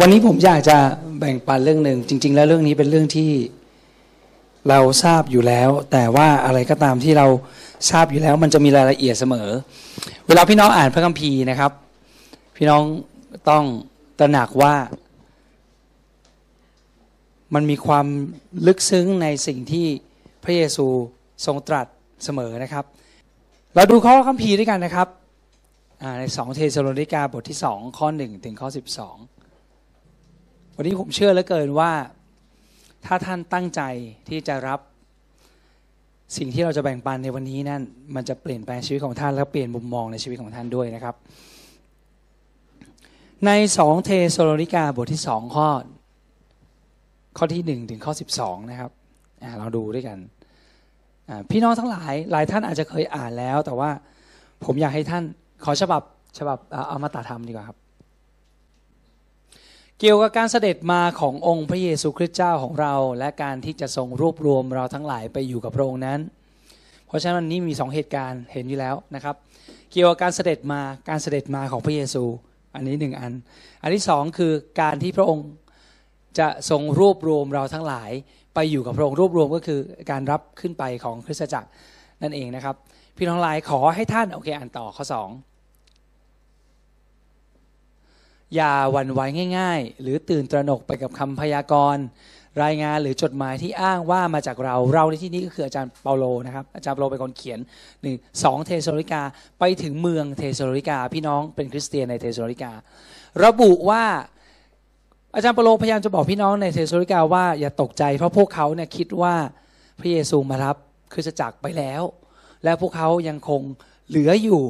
วันนี้ผมอยากจะแบ่งปันเรื่องหนึ่งจริง ๆ แล้วเรื่องนี้เป็นเรื่องที่เราทราบอยู่แล้ว แต่ว่าอะไรก็ตามที่เราทราบอยู่แล้ว มันจะมีรายละเอียดเสมอ เวลาพี่น้องอ่านพระคัมภีร์นะครับ พี่น้องต้องตระหนักว่า มันมีความลึกซึ้งในสิ่งที่พระเยซูทรงตรัสเสมอนะครับ เราดูข้อคัมภีร์ด้วยกันนะครับในสองเทสโลนิกาบทที่สองข้อหนึ่งถึงข้อสิบสอง วันนี้ผมเชื่อเหลือเกินว่า ถ้าท่านตั้งใจที่จะรับสิ่งที่เราจะแบ่งปันในวันนี้นั่นมันจะเปลี่ยนแปลงชีวิตของท่านและเปลี่ยนมุมมองในชีวิตของท่านด้วยนะครับ ในสองเทสโลนิกาบทที่สองข้อ ข้อที่หนึ่งถึงข้อสิบสองนะครับเราดูด้วยกัน พี่น้องทั้งหลายหลายท่านอาจจะเคยอ่านแล้ว แต่ว่าผมอยากให้ท่านขอฉบับฉบับเอามาตาธรรมดีกว่าครับ เกี่ยวกับการเสด็จมาขององค์พระเยซูคริสต์เจ้าของเรา และการที่จะทรงรวบรวมเราทั้งหลายไปอยู่กับพระองค์นั้น เพราะฉะนั้นวันนี้มีสองเหตุการณ์เห็นอยู่แล้วนะครับ เกี่ยวกับการเสด็จมาการเสด็จมาของพระเยซู อันนี้หนึ่งอัน อันที่สองคือการที่พระองค์จะทรงรวบรวมเราทั้งหลายไปอยู่กับพระองค์รวบรวมก็คือการรับขึ้นไปของคริสตจักรนั่นเองนะครับ พี่น้องหลายขอให้ท่านโอเคอ่านต่อข้อสอง อย่าหวั่นไหวง่าย ๆ หรือตื่นตระหนกไปกับคำพยากรณ์ รายงานหรือจดหมายที่อ้างว่ามาจากเราเราในที่นี้ก็คืออาจารย์เปาโลนะครับอาจารย์เปาโลเป็นคนเขียนหนึ่งสองเทสโลนิกาไปถึงเมืองเทสโลนิกา พี่น้องเป็นคริสเตียนในเทสโลนิกา ระบุว่าอาจารย์เปาโลพยายามจะบอกพี่น้องในเทสโลนิกาว่าอย่าตกใจเพราะพวกเขาเนี่ยคิดว่าพระเยซูมารับคริสตจักรไปแล้ว และพวกเขายังคงเหลืออยู่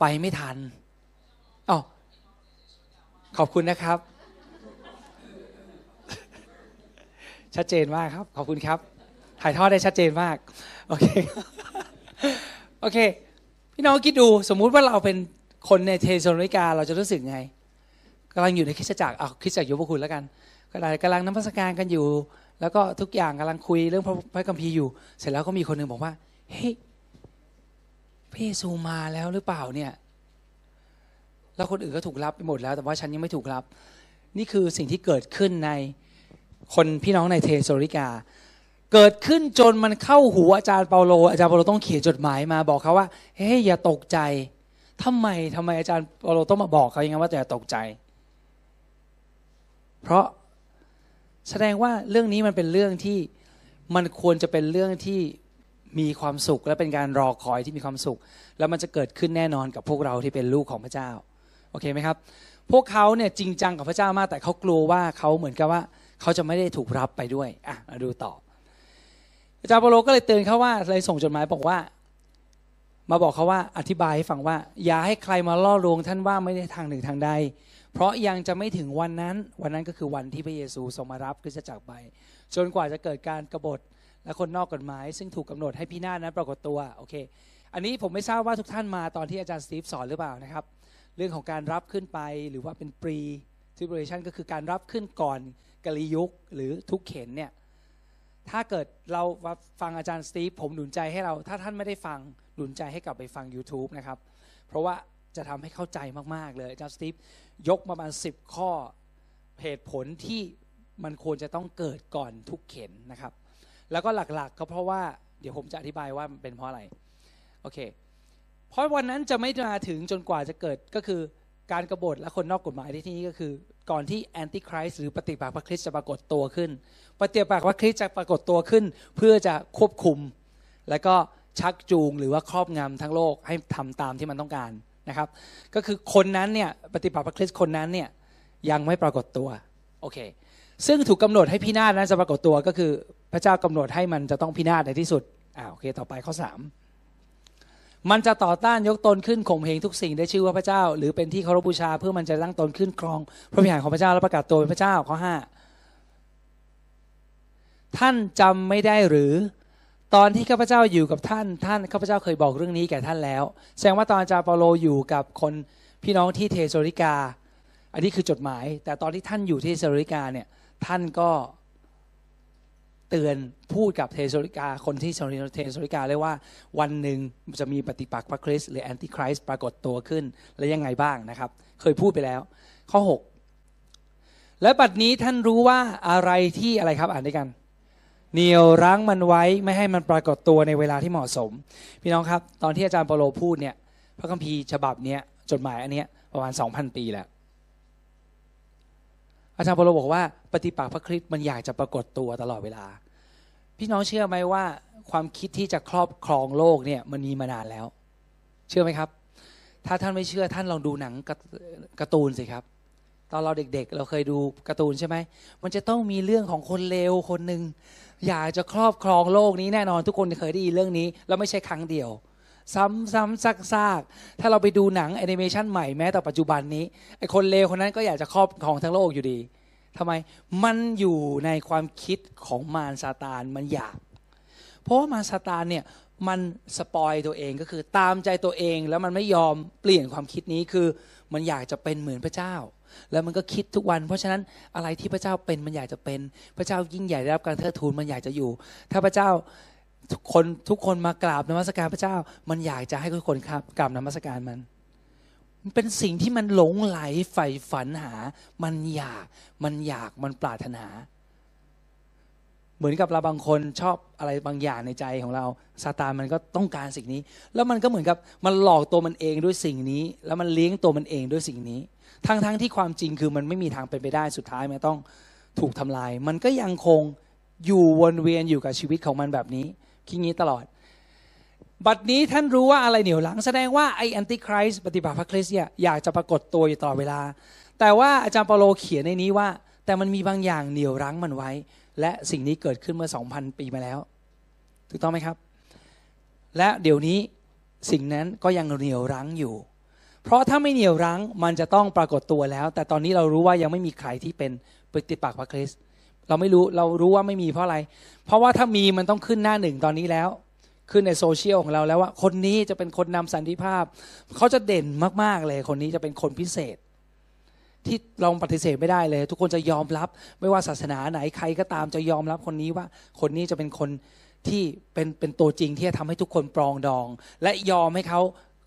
ไปไม่ทันอ๋อ ขอบคุณนะครับ ชัดเจนมากครับ ขอบคุณครับ ถ่ายทอดได้ชัดเจนมาก โอเค โอเค พี่น้องคิดดูสมมุติว่าเราเป็นคนในเทสโลนิกาเราจะรู้สึกไงกำลังอยู่ในคริสตจักรเอาคริสตจักรอยู่พวกคุณแล้วกันกำลังน้ำพัสการกันอยู่ แล้วก็ทุกอย่างกำลังคุยเรื่องพระพระคัมภีร์อยู่ เสร็จแล้วก็มีคนหนึ่งบอกว่า เฮ้ยพระเยซูมาแล้วหรือเปล่าเนี่ย แล้วคนอื่นก็ถูกรับไปหมดแล้ว แต่ว่าฉันยังไม่ถูกรับ นี่คือสิ่งที่เกิดขึ้นในคนพี่น้องในเทสโลนิกา เกิดขึ้นจนมันเข้าหูอาจารย์เปาโล อาจารย์เปาโลต้องเขียนจดหมายมาบอกเขาว่าเฮ้ยอย่าตกใจทำไมทำไมอาจารย์เปาโลต้องมาบอกเขาอย่างนั้นว่าอย่าตกใจ เพราะแสดงว่าเรื่องนี้มันเป็นเรื่องที่มันควรจะเป็นเรื่องที่มีความสุขและเป็นการรอคอยที่มีความสุข แล้วมันจะเกิดขึ้นแน่นอนกับพวกเราที่เป็นลูกของพระเจ้า อเคไหมครับ พวกเขาเนี่ยจริงจังกับพระเจ้ามาก แต่เขากลัวว่าเขาเหมือนกับว่าเขาจะไม่ได้ถูกรับไปด้วยอะมาดูต่ออาจารย์เปโลก็เลยเตือนเขาว่าเลยส่งจดหมายบอกว่า มาบอกเขาว่าอธิบายให้ฟังว่า อย่าให้ใครมาล่อลวงท่านว่าไม่ได้ทางหนึ่งทางใด เพราะยังจะไม่ถึงวันนั้น วันนั้นก็คือวันที่พระเยซูทรงมารับคริสตจักรไปจนกว่าจะเกิดการกรบฏและคนนอกกฎหมาย ซึ่งถูกกาหนดให้พี่นานั้นปรากฏตัวโอเค อันนี้ผมไม่ทราบว่าทุกท่านมาตอนที่อาจารย์สตีฟสอนหรือเปล่านะครับ เรื่องของการรับขึ้นไปหรือว่าเป็นปรีทิบเรชันก็คือการรับขึ้นก่อนกลิยุคหรือทุกเข็นเนี่ยถ้าเกิดเราฟังอาจารย์สตีฟผมหนุนใจให้เรา ถ้าท่านไม่ได้ฟังหนุนใจให้กลับไปฟัง YouTube นะครับ เพราะว่าจะทำให้เข้าใจมาก ๆ เลยอาจารย์สตีฟยกประมาณ 10 ข้อเหตุผลที่มันควรจะต้องเกิดก่อนทุกเข็นนะครับ แล้วก็หลักๆก็เพราะว่าเดี๋ยวผมจะอธิบายว่ามันเป็นเพราะอะไร โอเค เพราะวันนั้นจะไม่มาถึงจนกว่าจะเกิดก็คือการกรบฏและคนนอกกฎหมายที่นี่ก็คือ ก่อนที่แอนติคริสหรือปฏิบัติพระคริสต์จะปรากฏตัวขึ้น ปฏิบัติพระคริสต์จะปรากฏตัวขึ้น เพื่อจะควบคุม และก็ชักจูงหรือว่าครอบงำทั้งโลกให้ทำตามที่มันต้องการนะครับ ก็คือคนนั้นเนี่ยปฏิบัติพระคริสต์คนนั้นเนี่ยยังไม่ปรากฏตัวโอเค ซึ่งถูกกาหนดให้พินาศนั้นจะปรากฏตัวก็คือพระเจ้ากำหนดให้มันจะต้องพินาศในที่สุดอ่าโอเค ต่อไปข้อสา มันจะต่อต้านยกตนขึ้นข่มเหงทุกสิ่งได้ชื่อว่าพระเจ้า หรือเป็นที่เคารพบูชาเพื่อมันจะตั้งตนขึ้นครอง พระวิหารของพระเจ้าและประกาศตัวเป็นพระเจ้าข้อห้าท่านจำไม่ได้หรือตอนที่ข้าพเจ้าอยู่กับท่านท่านข้าพเจ้าเคยบอกเรื่องนี้แก่ท่านแล้ว แสดงว่าตอนอาจารย์เปาโลอยู่กับคนพี่น้องที่เทสโลนิกา อันนี้คือจดหมาย แต่ตอนที่ท่านอยู่ที่เทสโลนิกาเนี่ยท่านก็ เตือนพูดกับเทสโลนิกา คนที่เทสโลนิกาเลยว่าวันหนึ่งจะมีปฏิปักษ์พระคริสต์หรือ Antichrist ปรากฏตัวขึ้น และยังไงบ้างนะครับ เคยพูดไปแล้ว ข้อ 6 และบัดนี้ท่านรู้ว่าอะไรที่อะไรครับอ่านด้วยกันเหนี่ยวรั้งมันไว้ไม่ให้มันปรากฏตัวในเวลาที่เหมาะสม พี่น้องครับ ตอนที่อาจารย์เปาโลพูดเนี่ยพระคัมภีร์ฉบับเนี้ยจดหมายอันเนี้ยประมาณ 2,000 ปีแล้ว อาจารย์เปาโลบอกว่าปฏิปักษ์พระคริสต์มันอยากจะปรากฏตัวตลอดเวลา พี่น้องเชื่อไหมว่า ความคิดที่จะครอบครองโลกเนี่ยมันมีมานานแล้ว เชื่อไหมครับ ถ้าท่านไม่เชื่อท่านลองดูหนังการ์ตูนสิครับ ตอนเราเด็กๆ เราเคยดูการ์ตูนใช่ไหมมันจะต้องมีเรื่องของคนเลวคนหนึ่งอยากจะครอบครองโลกนี้แน่นอนทุกคนเคยได้ยินเรื่องนี้ แล้วไม่ใช่ครั้งเดียว ซ้ำๆซากๆ ถ้าเราไปดูหนังแอนิเมชันใหม่แม้แต่ปัจจุบันนี้ไอคนเลวคนนั้นก็อยากจะครอบครองทั้งโลกอยู่ดีทำไมมันอยู่ในความคิดของมารซาตานมันอยาก เพราะว่ามารซาตานเนี่ยมันสปอยตัวเองก็คือตามใจตัวเองแล้วมันไม่ยอมเปลี่ยนความคิดนี้คือมันอยากจะเป็นเหมือนพระเจ้า แล้วมันก็คิดทุกวัน เพราะฉะนั้นอะไรที่พระเจ้าเป็นมันอยากจะเป็น พระเจ้ายิ่งใหญ่ได้รับการเทิดทูนมันอยากจะอยู่ ถ้าพระเจ้า ทุกคนทุกคนมากราบนมัสการพระเจ้า มันอยากจะให้ทุกคนครับกราบนมัสการมัน มันเป็นสิ่งที่มันหลงไหลใฝ่ฝันหา มันอยากมันอยากมันปรารถนา เหมือนกับเราบางคนชอบอะไรบางอย่างในใจของเราซาตานมันก็ต้องการสิ่งนี้ แล้วมันก็เหมือนกับมันหลอกตัวมันเองด้วยสิ่งนี้ แล้วมันเลี้ยงตัวมันเองด้วยสิ่งนี้ ทั้งๆทที่ความจริงคือมันไม่มีทางเป็นไปได้สุดท้ายมันต้องถูกทำลาย มันก็ยังคงอยู่วนเวียนอยู่กับชีวิตของมันแบบนี้ คิดงี้ตลอด บัดนี้ท่านรู้ว่าอะไรเหนียวหลังแสดงว่าไอแอนติคริสปฏิบัติพระคริสต์เนี่ยอยากจะปรากฏตัวอยู่ตลอดเวลา แต่ว่าอาจารย์เปาโลเขียนในนี้ว่า แต่มันมีบางอย่างเหนียวรั้งมันไว้ และสิ่งนี้เกิดขึ้นเมื่อ 2,000 ปีมาแล้ว ถูกต้องไหมครับ และเดี๋ยวนี้สิ่งนั้นก็ยังเหนียวรั้งอยู่ เพราะถ้าไม่เหนียวรั้งมันจะต้องปรากฏตัวแล้ว แต่ตอนนี้เรารู้ว่ายังไม่มีใครที่เป็นปฏิปักษ์พระคริสต์ เราไม่รู้เรารู้ว่าไม่มีเพราะอะไร เพราะว่าถ้ามีมันต้องขึ้นหน้าหนึ่งตอนนี้แล้ว ขึ้นในโซเชียลของเราแล้วว่า คนนี้จะเป็นคนนำสันติภาพ เขาจะเด่นมากๆเลย คนนี้จะเป็นคนพิเศษ ที่เราปฏิเสธไม่ได้เลย ทุกคนจะยอมรับ ไม่ว่าศาสนาไหนใครก็ตามจะยอมรับคนนี้ว่า คนนี้จะเป็นคนที่เป็นเป็นตัวจริงที่จะทำให้ทุกคนปรองดอง และยอมให้เขา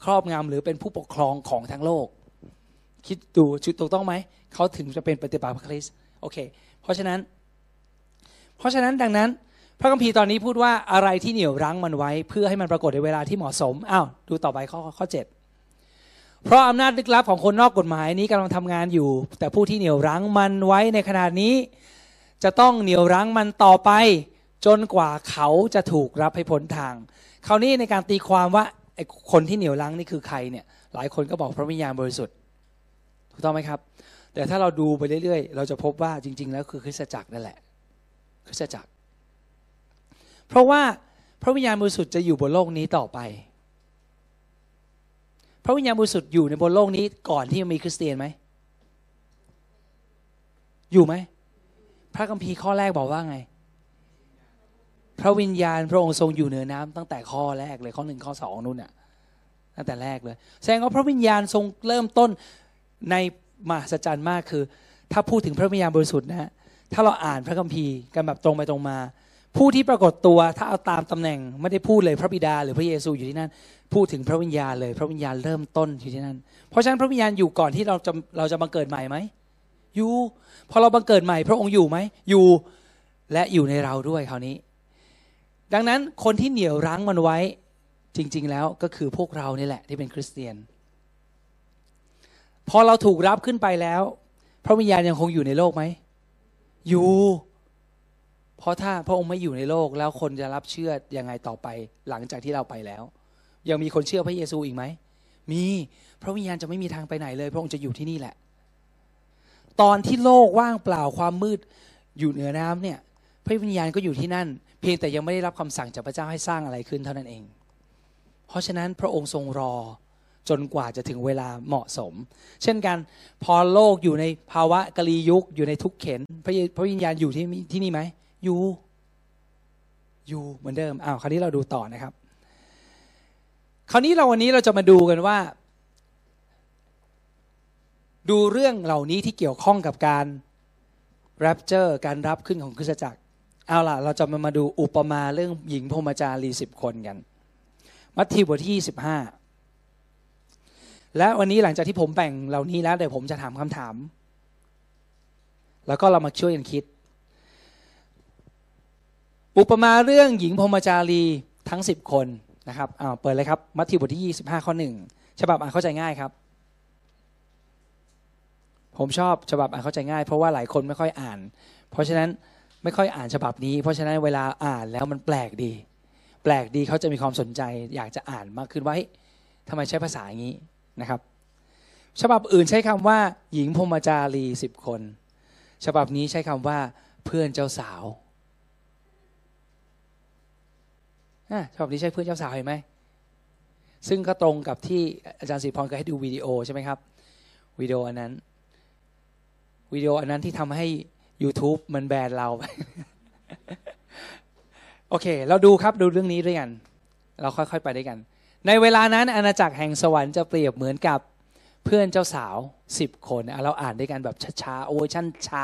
ครอบงำหรือเป็นผู้ปกครองของทั้งโลก คิดดูชุดถูกต้องไหมเขาถึงจะเป็นปฏิบัติพระคริสต์โอเค เพราะฉะนั้น เพราะฉะนั้นดังนั้น พระคัมภีร์ตอนนี้พูดว่าอะไรที่เหนี่ยวรั้งมันไว้ เพื่อให้มันปรากฏในเวลาที่เหมาะสมอ้าวดูต่อไปข้อข้อเจ็ดเพราะอำนาจลึกลับของคนนอกกฎหมายนี้กำลังทำงานอยู่ แต่ผู้ที่เหนี่ยวรั้งมันไว้ในขนาดนี้ จะต้องเหนี่ยวรั้งมันต่อไป จนกว่าเขาจะถูกรับให้พ้นทาง คราวนี้ในการตีความว่าคนที่เหนี่ยวรั้งนี่คือใครเนี่ย หลายคนก็บอกพระวิญญาณบริสุทธิ์ถูกต้องไหมครับ แต่ถ้าเราดูไปเรื่อยๆ เราจะพบว่าจริง ๆ แล้วคือคริสตจักรนั่นแหละ คริสตจักร เพราะว่าพระวิญญาณบริสุทธิ์จะอยู่บนโลกนี้ต่อไป พระวิญญาณบริสุทธิ์อยู่ในบนโลกนี้ก่อนที่จะมีคริสเตียนไหม อยู่ไหม พระคัมภีร์ข้อแรกบอกว่าไง พระวิญญาณพระองค์ทรงอยู่เหนือน้ำตั้งแต่ข้อแรกเลยข้อหนึ่งข้อสองนู่นน่ะ ตั้งแต่แรกเลย แสดงว่าพระวิญญาณทรงเริ่มต้นในมหัศจรรย์มากคือ ถ้าพูดถึงพระวิญญาณบริสุทธิ์นะ ถ้าเราอ่านพระคัมภีร์กันแบบตรงไปตรงมา ผู้ที่ปรากฏตัวถ้าเอาตามตำแหน่งไม่ได้พูดเลยพระบิดา หรือพระเยซูอยู่ที่นั่น พูดถึงพระวิญญาณเลย พระวิญญาณเริ่มต้นอยู่ที่นั่น เพราะฉะนั้นพระวิญญาณอยู่ก่อนที่เราจะเราจะบังเกิดใหม่ไหมอยู่พอเราบังเกิดใหม่ พระองค์อยู่ไหมอยู่และอยู่ในเราด้วยคราวนี้ ดังนั้นคนที่เหนี่ยวรั้งมันไว้จริง ๆ แล้วก็คือพวกเรานี่แหละที่เป็นคริสเตียน พอเราถูกรับขึ้นไปแล้ว พระวิญญาณยังคงอยู่ในโลกไหม อยู่ เพราะถ้าพระองค์ไม่อยู่ในโลกแล้วคนจะรับเชื่อยังไงต่อไป หลังจากที่เราไปแล้ว ยังมีคนเชื่อพระเยซูอีกไหมมีพระวิญญาณจะไม่มีทางไปไหนเลย พระองค์จะอยู่ที่นี่แหละ ตอนที่โลกว่างเปล่าความมืดอยู่เหนือน้ำเนี่ย พระวิญญาณก็อยู่ที่นั่น เพียงแต่ยังไม่ได้รับคำสั่งจากพระเจ้าให้สร้างอะไรขึ้นเท่านั้นเอง เพราะฉะนั้นพระองค์ทรงรอ จนกว่าจะถึงเวลาเหมาะสม เช่นกันพอโลกอยู่ในภาวะกะลียุคอยู่ในทุกเข็นพระพระวิญญาณอยู่ที่ที่นี่ไหมอยู่อยู่เหมือนเดิมอ้าวคราวนี้เราดูต่อนะครับ คราวนี้เราวันนี้เราจะมาดูกันว่า ดูเรื่องเหล่านี้ที่เกี่ยวข้องกับการแรปเจอร์การรับขึ้นของคริสตจักรเอาล่ะ เราจะมามาดูอุปมาเรื่องหญิงพรมจารีสิบคนกัน มัทธิวบทที่สิบห้า และวันนี้หลังจากที่ผมแบ่งเหล่านี้แล้วเดี๋ยวผมจะถามคำถาม แล้วก็เรามาช่วยกันคิด อุปมาเรื่องหญิงพรมจารีทั้ง 10 คนนะครับอ้าวเปิดเลยครับมัทธิวบทที่ 25 ข้อหนึ่งฉบับอ่านเข้าใจง่ายครับ ผมชอบฉบับอ่านเข้าใจง่าย เพราะว่าหลายคนไม่ค่อยอ่าน เพราะฉะนั้นไม่ค่อยอ่านฉบับนี้ เพราะฉะนั้นเวลาอ่านแล้วมันแปลกดี แปลกดีเขาจะมีความสนใจ อยากจะอ่านมากขึ้นว่าทำไมใช้ภาษาอย่างนี้ นะครับ ฉบับอื่นใช้คำว่า หญิงพรมจารีสิบคน ฉบับนี้ใช้คำว่า เพื่อนเจ้าสาวอะฉบับนี้ใช่เพื่อนเจ้าสาวเห็นไหมซึ่งก็ตรงกับที่อาจารย์สิริพรเคยให้ดูวิดีโอใช่ไหมครับวิดีโออันนั้นวิดีโออันนั้นที่ทำให้ YouTube มันแบนเรา โอเค เราดูครับดูเรื่องนี้ด้วยกัน เราค่อยๆไปด้วยกัน ในเวลานั้นอาณาจักรแห่งสวรรค์จะเปรียบเหมือนกับเพื่อนเจ้าสาวสิบคนเราอ่านด้วยกันแบบช้าๆโอ้ยชั่นช้า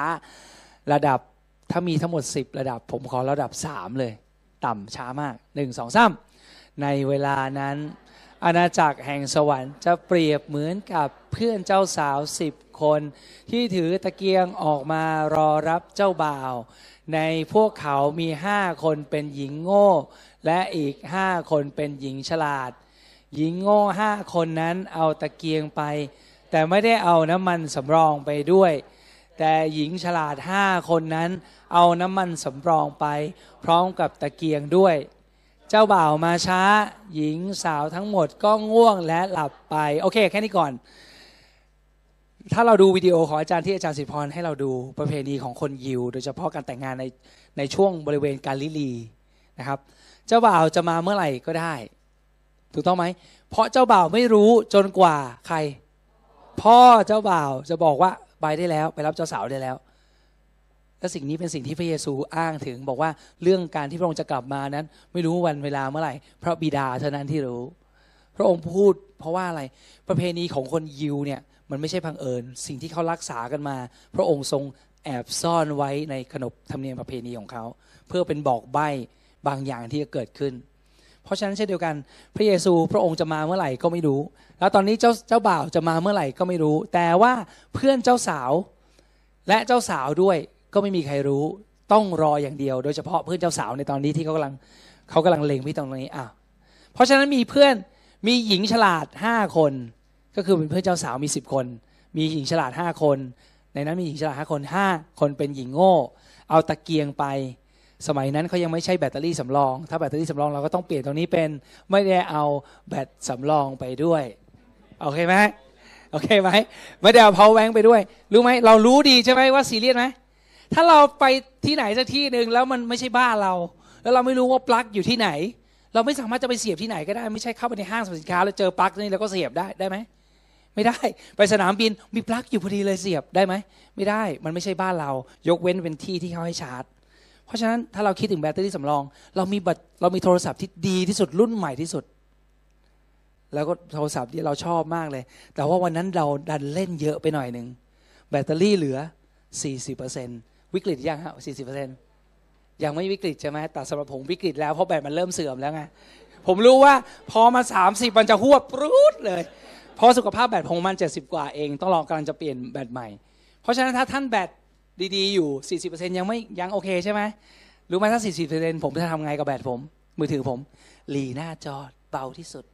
ระดับถ้ามีทั้งหมดสิบระดับ ผมขอระดับสามเลย ต่ำช้ามากหนึ่งสองสามในเวลานั้นอาณาจักรแห่งสวรรค์จะเปรียบเหมือนกับเพื่อนเจ้าสาวสิบคน ที่ถือตะเกียงออกมารอรับเจ้าบ่าว ในพวกเขามีห้าคนเป็นหญิงโง่ และอีกห้าคนเป็นหญิงฉลาด หญิงโง่ห้าคนนั้นเอาตะเกียงไป แต่ไม่ได้เอาน้ำมันสำรองไปด้วย แต่หญิงฉลาดห้าคนนั้น เอาน้ำมันสำรองไป พร้อมกับตะเกียงด้วย เจ้าบ่าวมาช้า หญิงสาวทั้งหมดก็ง่วงและหลับไป โอเค แค่นี้ก่อน ถ้าเราดูวิดีโอของอาจารย์ที่อาจารย์สิริพรให้เราดูประเพณีของคนยิว โดยเฉพาะการแต่งงานในในช่วงบริเวณกาลิลีนะครับ เจ้าบ่าวจะมาเมื่อไหร่ก็ได้ ถูกต้องไหม เพราะเจ้าบ่าวไม่รู้จนกว่าใคร พ่อเจ้าบ่าวจะบอกว่าไปได้แล้ว ไปรับเจ้าสาวได้แล้วและสิ่งนี้เป็นสิ่งที่พระเยซูอ้างถึงบอกว่าเรื่องการที่พระองค์จะกลับมานั้น ไม่รู้วันเวลาเมื่อไหร่เพราะบิดาเท่านั้นที่รู้ พระองค์พูดเพราะว่าอะไรประเพณีของคนยิวเนี่ยมันไม่ใช่พังเอิญ สิ่งที่เขารักษากันมา พระองค์ทรงแอบซ่อนไว้ในขนบธรรมเนียมประเพณีของเขา เพื่อเป็นบอกใบ้บางอย่างที่จะเกิดขึ้น เพราะฉะนั้นเช่นเดียวกันพระเยซูพระองค์จะมาเมื่อไหร่ก็ไม่รู้ แล้วตอนนี้เจ้าเจ้าบ่าวจะมาเมื่อไหร่ก็ไม่รู้ แต่ว่าเพื่อนเจ้าสาวและเจ้าสาวด้วยก็ไม่มีใครรู้ ต้องรออย่างเดียว โดยเฉพาะเพื่อนเจ้าสาวในตอนนี้ที่เขากำลังเขากำลังเล็งพี่ตรงนี้อ้าวเพราะฉะนั้นมีเพื่อนมีหญิงฉลาดห้าคน ก็คือเป็นเพื่อนเจ้าสาวมีสิบคน มีหญิงฉลาดห้าคน ในนั้นมีหญิงฉลาดห้าคนห้าคนเป็นหญิงโง่ เอาตะเกียงไป สมัยนั้นเขายังไม่ใช่แบตเตอรี่สำรอง ถ้าแบตเตอรี่สำรองเราก็ต้องเปลี่ยนตรงนี้เป็นไม่ได้เอาแบตสำรองไปด้วยโอเคไหมโอเคไหมไม่ได้เอาเพาแวงไปด้วย รู้ไหมเรารู้ดีใช่ไหมว่าซีเรียสไหมถ้าเราไปที่ไหนสักที่หนึ่งแล้วมันไม่ใช่บ้านเรา แล้วเราไม่รู้ว่าปลั๊กอยู่ที่ไหน เราไม่สามารถจะไปเสียบที่ไหนก็ได้ ไม่ใช่เข้าไปในห้างสรรพสินค้าแล้วเจอปลั๊กนี่แล้วก็เสียบได้ได้ไหมไม่ได้ไปสนามบินมีปลั๊กอยู่พอดีเลยเสียบได้ไหมไม่ได้มันไม่ใช่บ้านเรา ยกเว้นเป็นที่ที่เขาให้ชาร์จ เพราะฉะนั้นถ้าเราคิดถึงแบตเตอรี่สำรอง เรามีบัตรเรามีโทรศัพท์ที่ดีที่สุดรุ่นใหม่ที่สุด แล้วก็โทรศัพท์ที่เราชอบมากเลย แต่ว่าวันนั้นเราดันเล่นเยอะไปหน่อยหนึ่งแบตเตอรี่เหลือ 40%วิกฤตยังฮะ40%ยังไม่วิกฤตใช่ไหมแต่สำหรับผมวิกฤตแล้วเพราะแบตมันเริ่มเสื่อมแล้วไงผมรู้ว่าพอมา 30 มันจะหัวปรุดเลย เพราะสุขภาพแบตผมมัน 70 กว่าเอง ต้องรองกำลังจะเปลี่ยนแบตใหม่ เพราะฉะนั้นถ้าท่านแบต ดีๆ อยู่ 40%ยังไม่ยังโอเคใช่ไหมรู้ไหมถ้า 40%ผมจะทำไงกับแบตผม มือถือผม หลีหน้าจอเบาที่สุด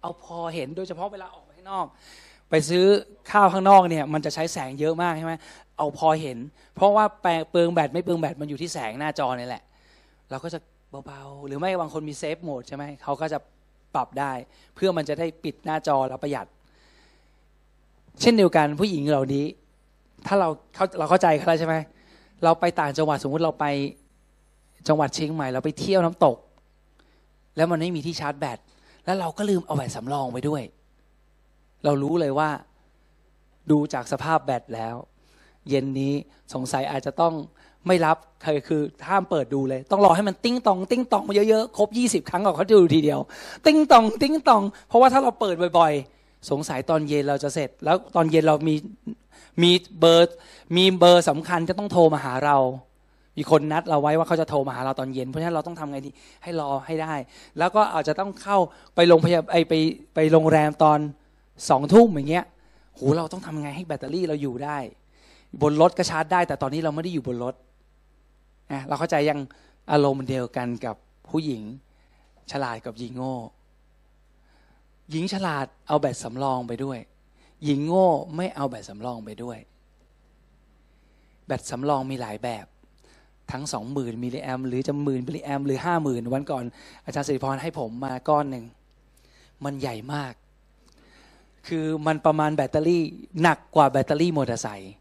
เอาพอเห็นโดยเฉพาะเวลาออกไปข้างนอก ไปซื้อข้าวข้างนอกเนี่ย มันจะใช้แสงเยอะมากใช่ไหมเอาพอเห็น เพราะว่าแปลงเปลืองแบตไม่เปลืองแบตมันอยู่ที่แสงหน้าจอนี่แหละ เราก็จะเบาๆ หรือไม่บางคนมีเซฟโหมดใช่ไหมเขาก็จะปรับได้ เพื่อมันจะได้ปิดหน้าจอแล้วประหยัด เช่นเดียวกันผู้หญิงเหล่านี้ ถ้าเราเขาเราเข้าใจเขาแล้วใช่ไหมเราไปต่างจังหวัดสมมุติเราไปจังหวัดเชียงใหม่เราไปเที่ยวน้ำตก แล้วมันไม่มีที่ชาร์จแบตแล้วเราก็ลืมเอาแบตสำรองไปด้วย เรารู้เลยว่า ดูจากสภาพแบตแล้ว เย็นนี้สงสัยอาจจะต้องไม่รับเคยคือห้ามเปิดดูเลย ต้องรอให้มันติ้งตอง ติ้งตองมาเยอะๆครบยี่สิบครั้งก่อนเขาจะดูทีเดียว ติ้งตองติ้งตอง เพราะว่าถ้าเราเปิดบ่อยๆ สงสัยตอนเย็นเราจะเสร็จ แล้วตอนเย็นเรามีมีเบอร์มีเบอร์สำคัญจะต้องโทรมาหาเรา มีคนนัดเราไว้ว่าเขาจะโทรมาหาเราตอนเย็น เพราะฉะนั้นเราต้องทำไงดีให้รอให้ได้ แล้วก็อาจจะต้องเข้าไปโรงพยาบาลไปไปโรงแรมตอนสองทุ่มอย่างเงี้ยโหเราต้องทำไงให้แบตเตอรี่เราอยู่ได้ บนรถก็ชาร์จได้ แต่ตอนนี้เราไม่ได้อยู่บนรถนะเราเข้าใจยังอารมณ์เดียวกันกับผู้หญิง ฉลาดกับหญิงโง่ หญิงฉลาดเอาแบตสำรองไปด้วย หญิงโง่ไม่เอาแบตสำรองไปด้วย แบตสำรองมีหลายแบบ ทั้งสองหมื่นมิลลิแอมป์หรือจะหมื่นมิลลิแอมป์หรือห้าหมื่นวันก่อน อาจารย์สิริพรให้ผมมาก้อนหนึ่ง มันใหญ่มาก คือมันประมาณแบตเตอรี่หนักกว่าแบตเตอรี่มอเตอร์ไซค์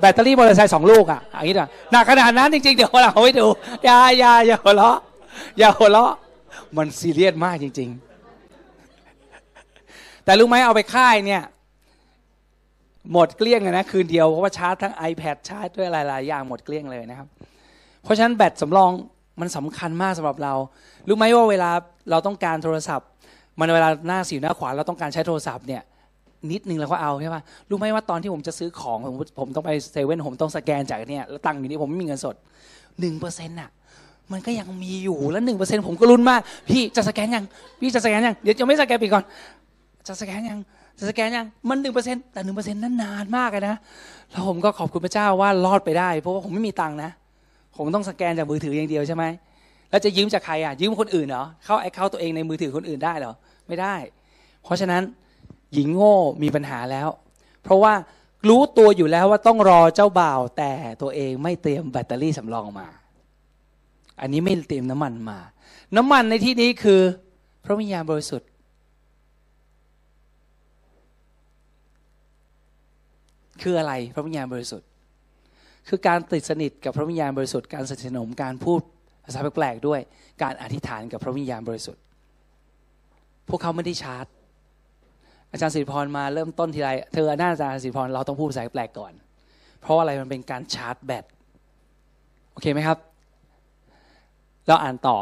แบตเตอรี่มอเตอร์ไซค์สองลูกอะอย่างนี้นะหนักขนาดนั้นจริงๆ เดี๋ยวเราเอาไว้ดูอย่าอย่าอย่าหัวเราะอย่าหัวเราะมันซีเรียสมากจริง ๆ แต่รู้ไหมเอาไปค่ายเนี่ย หมดเกลี้ยงเลยนะคืนเดียวเพราะว่าชาร์จทั้ง iPad ชาร์จด้วยหลายๆอย่างหมดเกลี้ยงเลยนะครับ เพราะฉะนั้นแบตสำรองมันสำคัญมากสำหรับเรา รู้ไหมว่าเวลาเราต้องการโทรศัพท์ มันเวลาหน้าสิวหน้าขวาเราต้องการใช้โทรศัพท์เนี่ยนิดนึงเราก็เอาใช่ป่ะรู้ไหมว่าตอนที่ผมจะซื้อของผมผมต้องไปเซเว่นผมต้องสแกนจากเนี่ยแล้วตังค์อยู่นี่ผมไม่มีเงินสดหนึ่งเปอร์เซ็นต์อะมันก็ยังมีอยู่แล้วหนึ่งเปอร์เซ็นต์ผมก็รุนมาก พี่จะสแกนยังพี่จะสแกนยังเดี๋ยวจะไม่สแกนปีก่อน จะสแกนยังจะสแกนยังมันหนึ่งเปอร์เซ็นต์แต่หนึ่งเปอร์เซ็นต์นั้นนานมากเลยนะแล้วผมก็ขอบคุณพระเจ้าว่ารอดไปได้ เพราะว่าผมไม่มีตังค์นะ ผมต้องสแกนจากมือถืออย่างเดียวใช่ไหมแล้วจะยืมจากใครอะยืมคนอื่นเหรอเข้า account ตัวเองในมือถือคนอื่นได้เหรอไม่ได้ เพราะฉะนั้นหญิงโง่มีปัญหาแล้ว เพราะว่ารู้ตัวอยู่แล้วว่าต้องรอเจ้าบ่าวแต่ตัวเองไม่เตรียมแบตเตอรี่สำรองมา อันนี้ไม่เตรียมน้ำมันมา น้ำมันในที่นี้คือพระวิญญาณบริสุทธิ์ คืออะไรพระวิญญาณบริสุทธิ์ คือการติดสนิทกับพระวิญญาณบริสุทธิ์การสนิทสนมการพูดภาษาแปลกๆด้วย การอธิษฐานกับพระวิญญาณบริสุทธิ์ พวกเขาไม่ได้ชาร์จอาจารย์สิริพรมาเริ่มต้นทีไรเธอหน้าอาจารย์สิริพรเราต้องพูดภาษาแปลกก่อน เพราะอะไรมันเป็นการชาร์จแบตโอเคไหมครับเราอ่านต่อ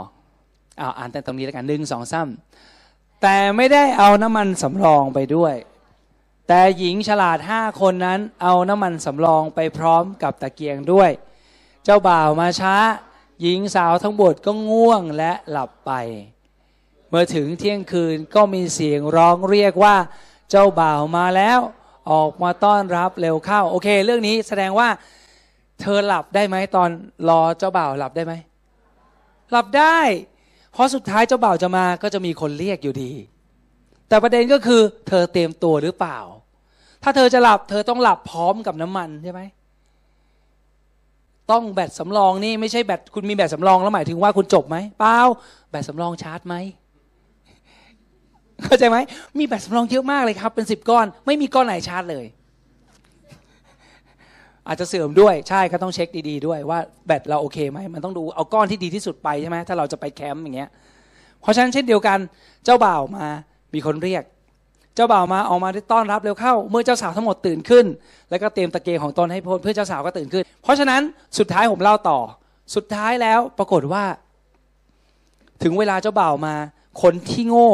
อาอ่านแต่ตรงนี้แล้วกันหนึ่งสองซ้ำแต่ไม่ได้เอาน้ำมันสำรองไปด้วย แต่หญิงฉลาดห้าคนนั้นเอาน้ำมันสำรองไปพร้อมกับตะเกียงด้วย เจ้าบ่าวมาช้า หญิงสาวทั้งหมดก็ง่วงและหลับไป เมื่อถึงเที่ยงคืนก็มีเสียงร้องเรียกว่า เจ้าบ่าวมาแล้ว ออกมาต้อนรับเร็วเข้า โอเค เรื่องนี้แสดงว่า เธอหลับได้ไหมตอนรอเจ้าบ่าวหลับได้ไหมหลับได้ เพราะสุดท้ายเจ้าบ่าวจะมาก็จะมีคนเรียกอยู่ดี แต่ประเด็นก็คือ เธอเตรียมตัวหรือเปล่า ถ้าเธอจะหลับ เธอต้องหลับพร้อมกับน้ำมันใช่ไหมต้องแบตสำรองนี่ไม่ใช่แบตคุณมีแบตสำรองแล้วหมายถึงว่าคุณจบไหมเปล่าแบตสำรองชาร์จไหมเข้าใจไหมมีแบตสำรองเยอะมากเลยครับ เป็นสิบก้อน ไม่มีก้อนไหนชาร์จเลย อาจจะเสื่อมด้วยใช่ก็ต้องเช็คดีๆด้วยว่าแบตเราโอเคไหมมันต้องดูเอาก้อนที่ดีที่สุดไปใช่ไหมถ้าเราจะไปแคมป์อย่างเงี้ย เพราะฉะนั้นเช่นเดียวกัน เจ้าบ่าวมา มีคนเรียก เจ้าบ่าวมาออกมาต้อนรับเร็วเข้า เมื่อเจ้าสาวทั้งหมดตื่นขึ้น แล้วก็เตรียมตะเกียงของตนให้พ้นเพื่อเจ้าสาวก็ตื่นขึ้น เพราะฉะนั้นสุดท้ายผมเล่าต่อ สุดท้ายแล้วปรากฏว่า ถึงเวลาเจ้าบ่าวมา คนที่โง่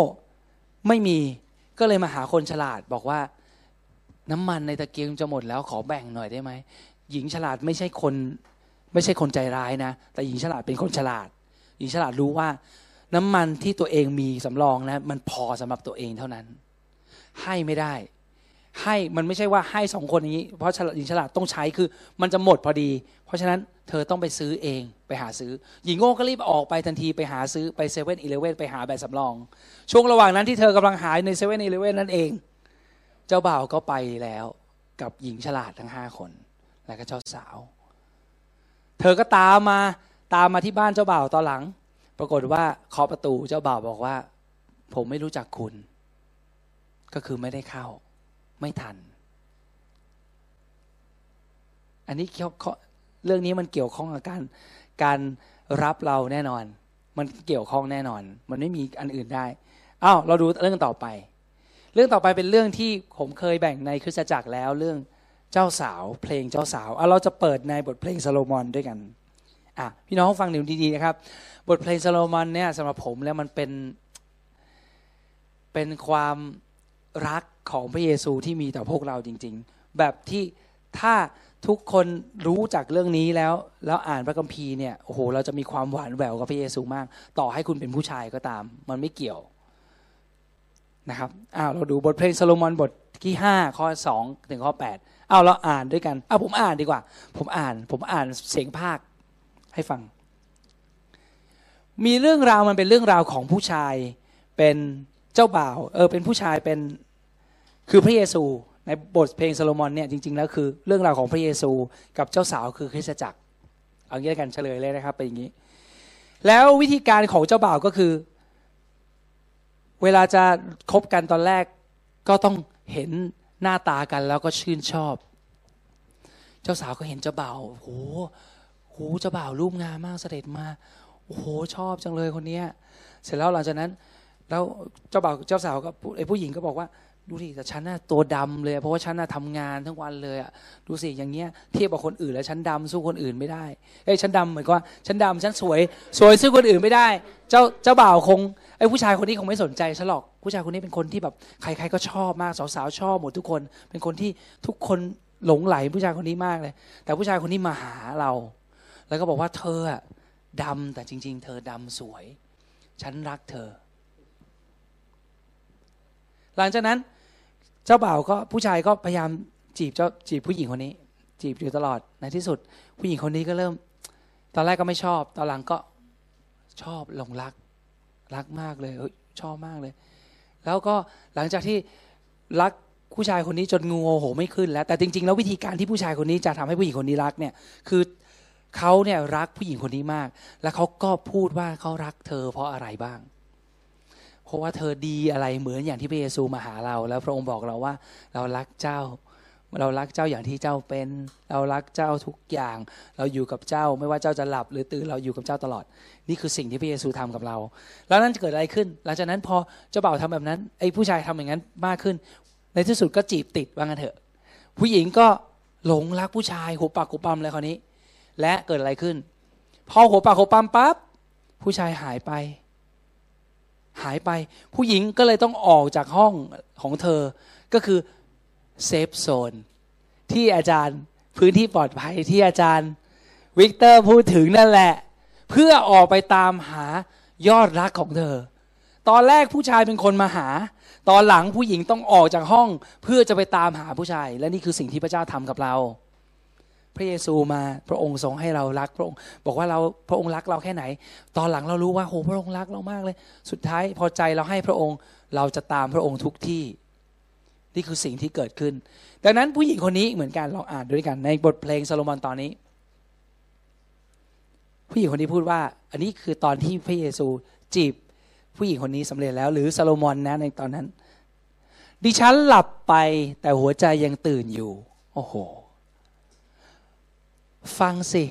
ไม่มีก็เลยมาหาคนฉลาดบอกว่าน้ำมันในตะเกียงจะหมดแล้วขอแบ่งหน่อยได้ไหมหญิงฉลาดไม่ใช่คน ไม่ใช่คนใจร้ายนะ แต่หญิงฉลาดเป็นคนฉลาด หญิงฉลาดรู้ว่า น้ำมันที่ตัวเองมีสำรองนะมันพอสำหรับตัวเองเท่านั้น ให้ไม่ได้ ให้มันไม่ใช่ว่าให้สองคนนี้ เพราะหญิงฉลาดต้องใช้คือ มันจะหมดพอดี เพราะฉะนั้นเธอต้องไปซื้อเองไปหาซื้อ หญิงโง่ก็รีบออกไปทันทีไปหาซื้อไปเซเว่นอีเลเว่นไปหาแบบสำรอง ช่วงระหว่างนั้นที่เธอกำลังหายในเซเว่นอีเลเว่นนั่นเอง เจ้าบ่าวก็ไปแล้วกับหญิงฉลาดทั้งห้าคน และก็เจ้าสาว เธอก็ตามมาตามมาที่บ้านเจ้าบ่าวตอนหลัง ปรากฏว่าเคาะประตูเจ้าบ่าวบอกว่า ผมไม่รู้จักคุณ ก็คือไม่ได้เข้า ไม่ทัน อันนี้เรื่องนี้มันเกี่ยวข้องกับการการรับเราแน่นอน มันเกี่ยวข้องแน่นอน มันไม่มีอันอื่นได้อ้าวเราดูเรื่องต่อไป เรื่องต่อไปเป็นเรื่องที่ผมเคยแบ่งในคริสตจักรแล้วเรื่องเจ้าสาวเพลงเจ้าสาวเอาเราจะเปิดในบทเพลงซาโลมอนด้วยกันอะพี่น้องฟังดูดีๆนะครับ บทเพลงซาโลมอนเนี่ยสำหรับผมแล้วมันเป็นเป็นความ รักของพระเยซูที่มีต่อพวกเราจริง ๆ แบบที่ถ้าทุกคนรู้จากเรื่องนี้แล้วแล้วอ่านพระคัมภีร์เนี่ยโอ้โหเราจะมีความหวานแหววกับพระเยซูมาก ต่อให้คุณเป็นผู้ชายก็ตาม มันไม่เกี่ยวนะครับอ้าวเราดูบทเพลงโซโลมอนบทที่ห้าข้อสองถึงข้อแปดอ้าวเราอ่านด้วยกันอ้าวผมอ่านดีกว่า ผมอ่าน ผมอ่านเสียงภาคให้ฟัง มีเรื่องราวมันเป็นเรื่องราวของผู้ชายเป็น เจ้าบ่าวเออเป็นผู้ชายเป็นคือพระเยซูในบทเพลงโซโลมอนเนี่ยจริงๆแล้วคือเรื่องราวของพระเยซูกับเจ้าสาวคือคริสตจักรเอางี้กันเฉลยเลยนะครับเป็นอย่างนี้ แล้ววิธีการของเจ้าบ่าวก็คือ เวลาจะคบกันตอนแรกก็ต้องเห็นหน้าตากันแล้วก็ชื่นชอบ เจ้าสาวก็เห็นเจ้าบ่าวโหโหเจ้าบ่าวรูปงามมากเสด็จมาโอ้โหชอบจังเลยคนเนี้ย เสร็จแล้วหลังจากนั้น แล้วเจ้าบ่าวเจ้าสาวก็ไอ้ผู้หญิงก็บอกว่าดูดิแต่ฉันน่ะตัวดำเลย เพราะว่าฉันน่ะทำงานทั้งวันเลยอะดูสิอย่างเงี้ยเทียบกับคนอื่นแล้วฉันดำสู้คนอื่นไม่ได้เอ้ยฉันดำเหมือนกับว่าฉันดำฉันสวย สวยสู้คนอื่นไม่ได้ เจ้าเจ้าบ่าวคงไอ้ผู้ชายคนนี้คงไม่สนใจฉันหรอกผู้ชายคนนี้เป็นคนที่แบบใครๆก็ชอบมากสาวๆชอบหมดทุกคน เป็นคนที่ทุกคนหลงไหลผู้ชายคนนี้มากเลย แต่ผู้ชายคนนี้มาหาเรา แล้วก็บอกว่าเธออะดำแต่จริง ๆ เธอดำสวย ฉันรักเธอ หลังจากนั้นเจ้าบ่าวก็ผู้ชายก็พยายามจีบเจ้าจีบผู้หญิงคนนี้ จีบอยู่ตลอดในที่สุด ผู้หญิงคนนี้ก็เริ่ม ตอนแรกก็ไม่ชอบ ตอนหลังก็ชอบหลงรัก รักมากเลยเยชอบมากเลย แล้วก็หลังจากที่รักผู้ชายคนนี้จนงูโหไม่ขึ้นแล้ว แต่จริง ๆ แล้ววิธีการที่ผู้ชายคนนี้จะทำให้ผู้หญิงคนนี้รักเนี่ยคือเขาเนี่ยรักผู้หญิงคนนี้มาก แล้วเขาก็พูดว่าเขารักเธอเพราะอะไรบ้าง ราะว่าเธอดีอะไรเหมือนอย่างที่พระเยซูมาหาเรา แล้วพระองค์บอกเราว่าเรารักเจ้า เรารักเจ้าอย่างที่เจ้าเป็น เรารักเจ้าทุกอย่าง เราอยู่กับเจ้าไม่ว่าเจ้าจะหลับหรือตื่นเราอยู่กับเจ้าตลอด นี่คือสิ่งที่พระเยซูทำกับเรา แล้วนั่นจะเกิดอะไรขึ้น หลังจากนั้นพอเจ้าบ่าวทำแบบนั้นไอ้ผู้ชายทำอย่างนั้นมากขึ้น ในที่สุดก็จีบติดว่างั้นเถอะ ผู้หญิงก็หลงรักผู้ชายหัวปากหัวปั๊มเลยคราวนี้ และเกิดอะไรขึ้น พอหัวปากหัวปั๊มปั๊บผู้ชายหายไป หายไป ผู้หญิงก็เลยต้องออกจากห้องของเธอ ก็คือ safe zone ที่อาจารย์พื้นที่ปลอดภัยที่อาจารย์ วิกเตอร์พูดถึงนั่นแหละ เพื่อออกไปตามหายอดรักของเธอ ตอนแรกผู้ชายเป็นคนมาหา ตอนหลังผู้หญิงต้องออกจากห้องเพื่อจะไปตามหาผู้ชาย และนี่คือสิ่งที่พระเจ้าทำกับเรา พระเยซูมา พระองค์ทรงให้เรารักพระองค์ บอกว่าเราพระองค์รักเราแค่ไหน ตอนหลังเรารู้ว่าโหพระองค์รักเรามากเลย สุดท้ายพอใจเราให้พระองค์เราจะตามพระองค์ทุกที่ นี่คือสิ่งที่เกิดขึ้น ดังนั้นผู้หญิงคนนี้เหมือนกันลองอ่านด้วยกันในบทเพลงซาโลมอนตอนนี้ ผู้หญิงคนนี้พูดว่า อันนี้คือตอนที่พระเยซูจีบผู้หญิงคนนี้สำเร็จแล้ว หรือซาโลมอนนะในตอนนั้น ดิฉันหลับไปแต่หัวใจยังตื่นอยู่ โอ้โห ฟังสิ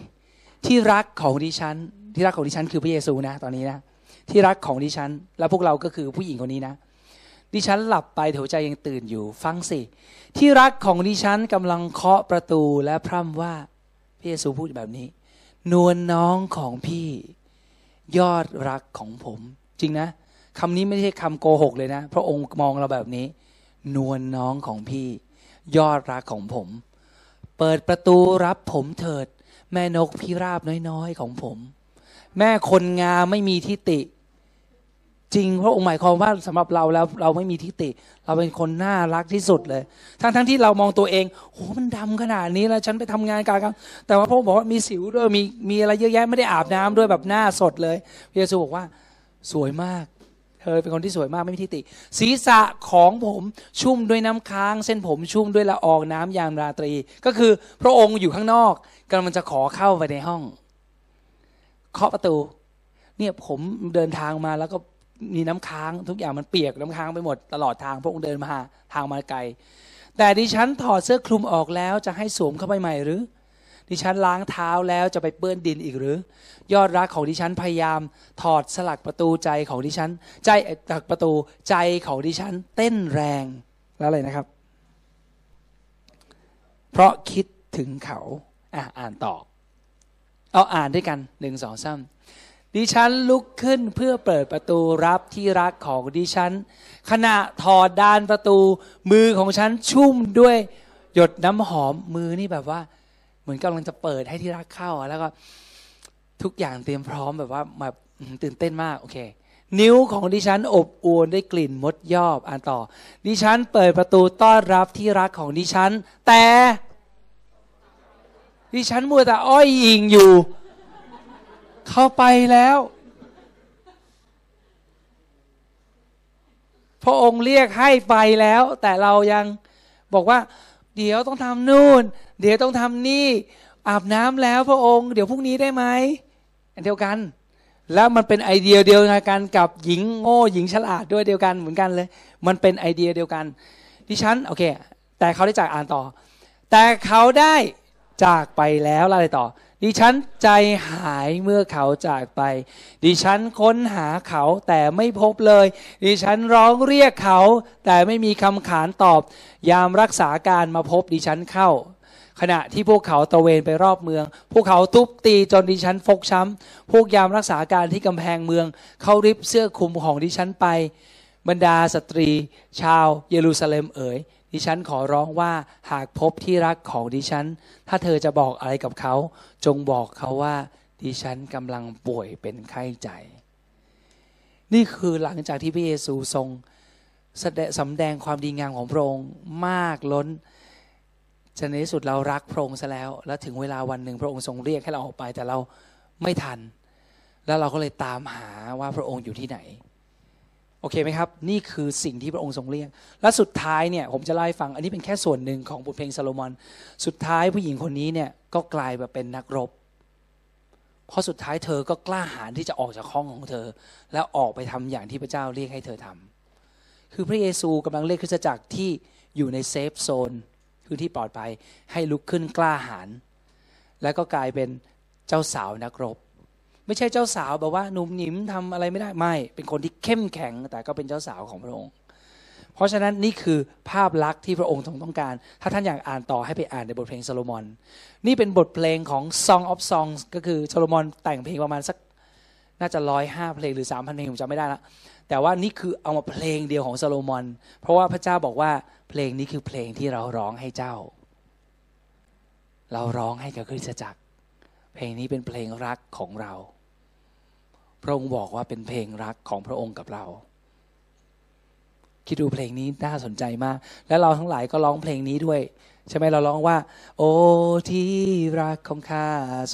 ที่รักของดิฉัน ที่รักของดิฉันคือพระเยซูนะ ตอนนี้นะ ที่รักของดิฉัน และพวกเราก็คือผู้หญิงคนนี้นะ ดิฉันหลับไปแต่หัวใจยังตื่นอยู่ ฟังสิ ที่รักของดิฉันกำลังเคาะประตูและพร่ำว่าพระเยซูพูดแบบนี้ นวลน้องของพี่ ยอดรักของผม จริงนะคำนี้ไม่ใช่คำโกหกเลยนะ พระองค์มองเราแบบนี้ นวลน้องของพี่ ยอดรักของผม เปิดประตูรับผมเถิด แม่นกพิราบน้อยๆของผม แม่คนงามไม่มีทิฏฐิจริงพระองค์หมายความว่าสำหรับเราแล้วเราไม่มีทิฏฐิเราเป็นคนน่ารักที่สุดเลย ทั้งทั้งที่เรามองตัวเองโอ้มันดำขนาดนี้แล้วฉันไปทำงานกลางแต่ว่าพระองค์บอกว่ามีสิวด้วยมีมีอะไรเยอะแยะไม่ได้อาบน้ำด้วยแบบหน้าสดเลยพระเยซูบอกว่าสวยมาก เธอเป็นคนที่สวยมากไม่มีทิฏฐิศีรษะของผมชุ่มด้วยน้ำค้าง เส้นผมชุ่มด้วยละอองน้ำยามราตรี ก็คือพระองค์อยู่ข้างนอกกำลังจะขอเข้าไปในห้องเคาะประตู เนี่ยผมเดินทางมาแล้วก็มีน้ำค้างทุกอย่างมันเปียกน้ำค้างไปหมดตลอดทางพระองค์เดินมาทางมาไกล แต่ดิฉันถอดเสื้อคลุมออกแล้วจะให้สวมเข้าไปใหม่หรือ ดิฉันล้างเท้าแล้วจะไปเปื้อนดินอีกหรือ ยอดรักของดิฉันพยายามถอดสลักประตูใจของดิฉัน ใจจากประตูใจของดิฉัน เต้นแรงแล้วอะไรนะครับ เพราะคิดถึงเขาอะอ่านต่อ เอาอ่านด้วยกันหนึ่งสองสามดิฉันลุกขึ้นเพื่อเปิดประตูรับที่รักของดิฉัน ขณะถอดดานประตู มือของฉันชุ่มด้วย หยดน้ำหอมมือนี่แบบว่า เหมือนกำลังจะเปิดให้ที่รักเข้าแล้วก็ทุกอย่างเตรียมพร้อมแบบว่าแบบตื่นเต้นมากโอเค นิ้วของดิฉันอบอวลด้วยกลิ่นมดยอบอ่านต่อ ดิฉันเปิดประตูต้อนรับที่รักของดิฉัน แต่ ดิฉันมัวแต่อ้อยอิงอยู่ เข้าไปแล้ว พระองค์เรียกให้ไปแล้ว แต่เรายังบอกว่า เดี๋ยวต้องทำนู่น เดี๋ยวต้องทำนี่ อาบน้ำแล้วพระองค์ เดี๋ยวพรุ่งนี้ได้ไหมอันเดียวกัน แล้วมันเป็นไอเดียเดียวกันกับหญิงโง่หญิงฉลาดด้วยเดียวกันเหมือนกันเลย มันเป็นไอเดียเดียวกันดิฉันโอเค แต่เขาได้จากอ่านต่อ แต่เขาได้จากไปแล้วอะไรต่อ ดิฉันใจหายเมื่อเขาจากไป ดิฉันค้นหาเขาแต่ไม่พบเลย ดิฉันร้องเรียกเขา แต่ไม่มีคำขานตอบ ยามรักษาการมาพบดิฉันเข้า ขณะที่พวกเขาตะเวนไปรอบเมือง พวกเขาทุบตีจนดิฉันฟกช้ำ พวกยามรักษาการที่กำแพงเมือง เขาริบเสื้อคลุมของดิฉันไป บรรดาสตรี ชาวเยรูซาเล็มเอ๋ย ดิฉันขอร้องว่าหากพบที่รักของดิฉัน ถ้าเธอจะบอกอะไรกับเขา จงบอกเขาว่า ดิฉันกำลังป่วยเป็นไข้ใจ นี่คือหลังจากที่พระเยซูทรงแสดงสำแดงความดีงามของพระองค์มากล้นจนในที่สุดเรารักพระองค์ซะแล้ว แล้วถึงเวลาวันหนึ่งพระองค์ทรงเรียกให้เราออกไปแต่เราไม่ทัน แล้วเราก็เลยตามหาว่าพระองค์อยู่ที่ไหน โอเคไหมครับ นี่คือสิ่งที่พระองค์ทรงเรียก และสุดท้ายเนี่ยผมจะเล่าให้ฟัง อันนี้เป็นแค่ส่วนหนึ่งของบทเพลงซาโลมอน สุดท้ายผู้หญิงคนนี้เนี่ยก็กลายมาเป็นนักรบ เพราะสุดท้ายเธอก็กล้าหาญที่จะออกจากห้องของเธอ แล้วออกไปทำอย่างที่พระเจ้าเรียกให้เธอทำคือพระเยซูกำลังเรียกคริสตจักรที่อยู่ในเซฟโซนพื้นที่ปลอดภัยให้ลุกขึ้นกล้าหาญแล้วก็กลายเป็นเจ้าสาวนักรบ ไม่ใช่เจ้าสาวแบบว่าหนุ่มหนิมทำอะไรไม่ได้ไม่ เป็นคนที่เข้มแข็งแต่ก็เป็นเจ้าสาวของพระองค์ เพราะฉะนั้นนี่คือภาพลักษณ์ที่พระองค์ทรงต้องการ ถ้าท่านอยากอ่านต่อให้ไปอ่านในบทเพลงโซโลมอน นี่เป็นบทเพลงของ Song of Songs ก็คือโซโลมอนแต่งเพลงประมาณสักน่าจะร้อยห้าเพลงหรือสามพันเพลงผมจำไม่ได้ละแต่ว่านี่คือเอามาเพลงเดียวของโซโลมอน เพราะว่าพระเจ้าบอกว่าเพลงนี้คือเพลงที่เราร้องให้เจ้า เราร้องให้กับคริสตจักร เพลงนี้เป็นเพลงรักของเรา พระองค์บอกว่าเป็นเพลงรักของพระองค์กับเรา คิดดูเพลงนี้น่าสนใจมาก และเราทั้งหลายก็ร้องเพลงนี้ด้วย ใช่ไหมเราร้องว่า โอ้ที่รักของข้า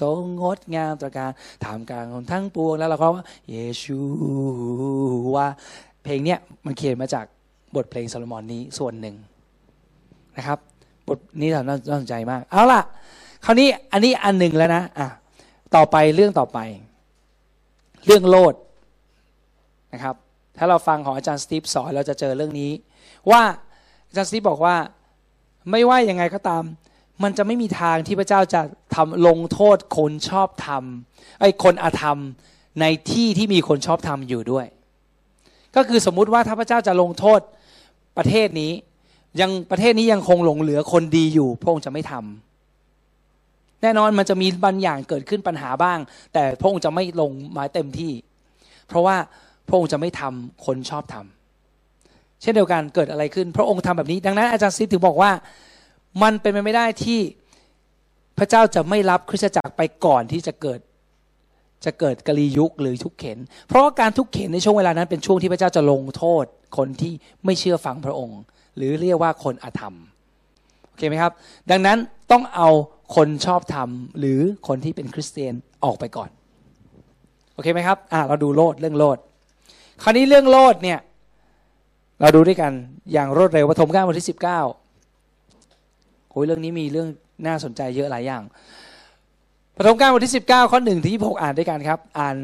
ทรงงดงามตระการถามกลางของทั้งปวง แล้วเราก็ว่า เยชูว่า เพลงเนี้ยมันเขียนมาจากบทเพลงโซโลมอนนี้ส่วนหนึ่งนะครับ บทนี้เราน่าสนใจมาก เอาล่ะ คราวนี้อันนี้อันหนึ่งแล้วนะอะต่อไปเรื่องต่อไป เรื่องโลดนะครับ ถ้าเราฟังของอาจารย์สตีฟสอนเราจะเจอเรื่องนี้ ว่าอาจารย์สตีฟบอกว่าไม่ว่ายังไงก็ตาม มันจะไม่มีทางที่พระเจ้าจะทำลงโทษคนชอบทำไอ้คนอาธรรมในที่ที่มีคนชอบทำอยู่ด้วย ก็คือสมมุติว่าถ้าพระเจ้าจะลงโทษประเทศนี้ ยังประเทศนี้ยังคงหลงเหลือคนดีอยู่ พระองค์จะไม่ทำ แน่นอนมันจะมีบางอย่างเกิดขึ้นปัญหาบ้าง แต่พระองค์จะไม่ลงมาเต็มที่ เพราะว่าพระองค์จะไม่ทำคนชอบทำเช่นเดียวกันเกิดอะไรขึ้น พระองค์ทำแบบนี้ ดังนั้นอาจารย์ซิดถึงบอกว่ามันเป็นไปไม่ได้ที่พระเจ้าจะไม่รับคริสตจักรไปก่อนที่จะเกิดจะเกิดกลียุคหรือทุกเข็น เพราะว่าการทุกเข็นในช่วงเวลานั้นเป็นช่วงที่พระเจ้าจะลงโทษคนที่ไม่เชื่อฟังพระองค์ หรือเรียกว่าคนอธรรมโอเคไหมครับ ดังนั้นต้องเอา คนชอบธรรมหรือคนที่เป็นคริสเตียนออกไปก่อน โอเคไหมครับอ่าเราดูโลดเรื่องโลด คราวนี้เรื่องโลดเนี่ย เราดูด้วยกันอย่างรวดเร็วปฐมกาลบทที่สิบเก้าโอ้ยเรื่องนี้มีเรื่องน่าสนใจเยอะหลายอย่างปฐมกาลบทที่สิบเก้าข้อหนึ่งถึงยี่หกอ่านด้วยกันครับ อ่าน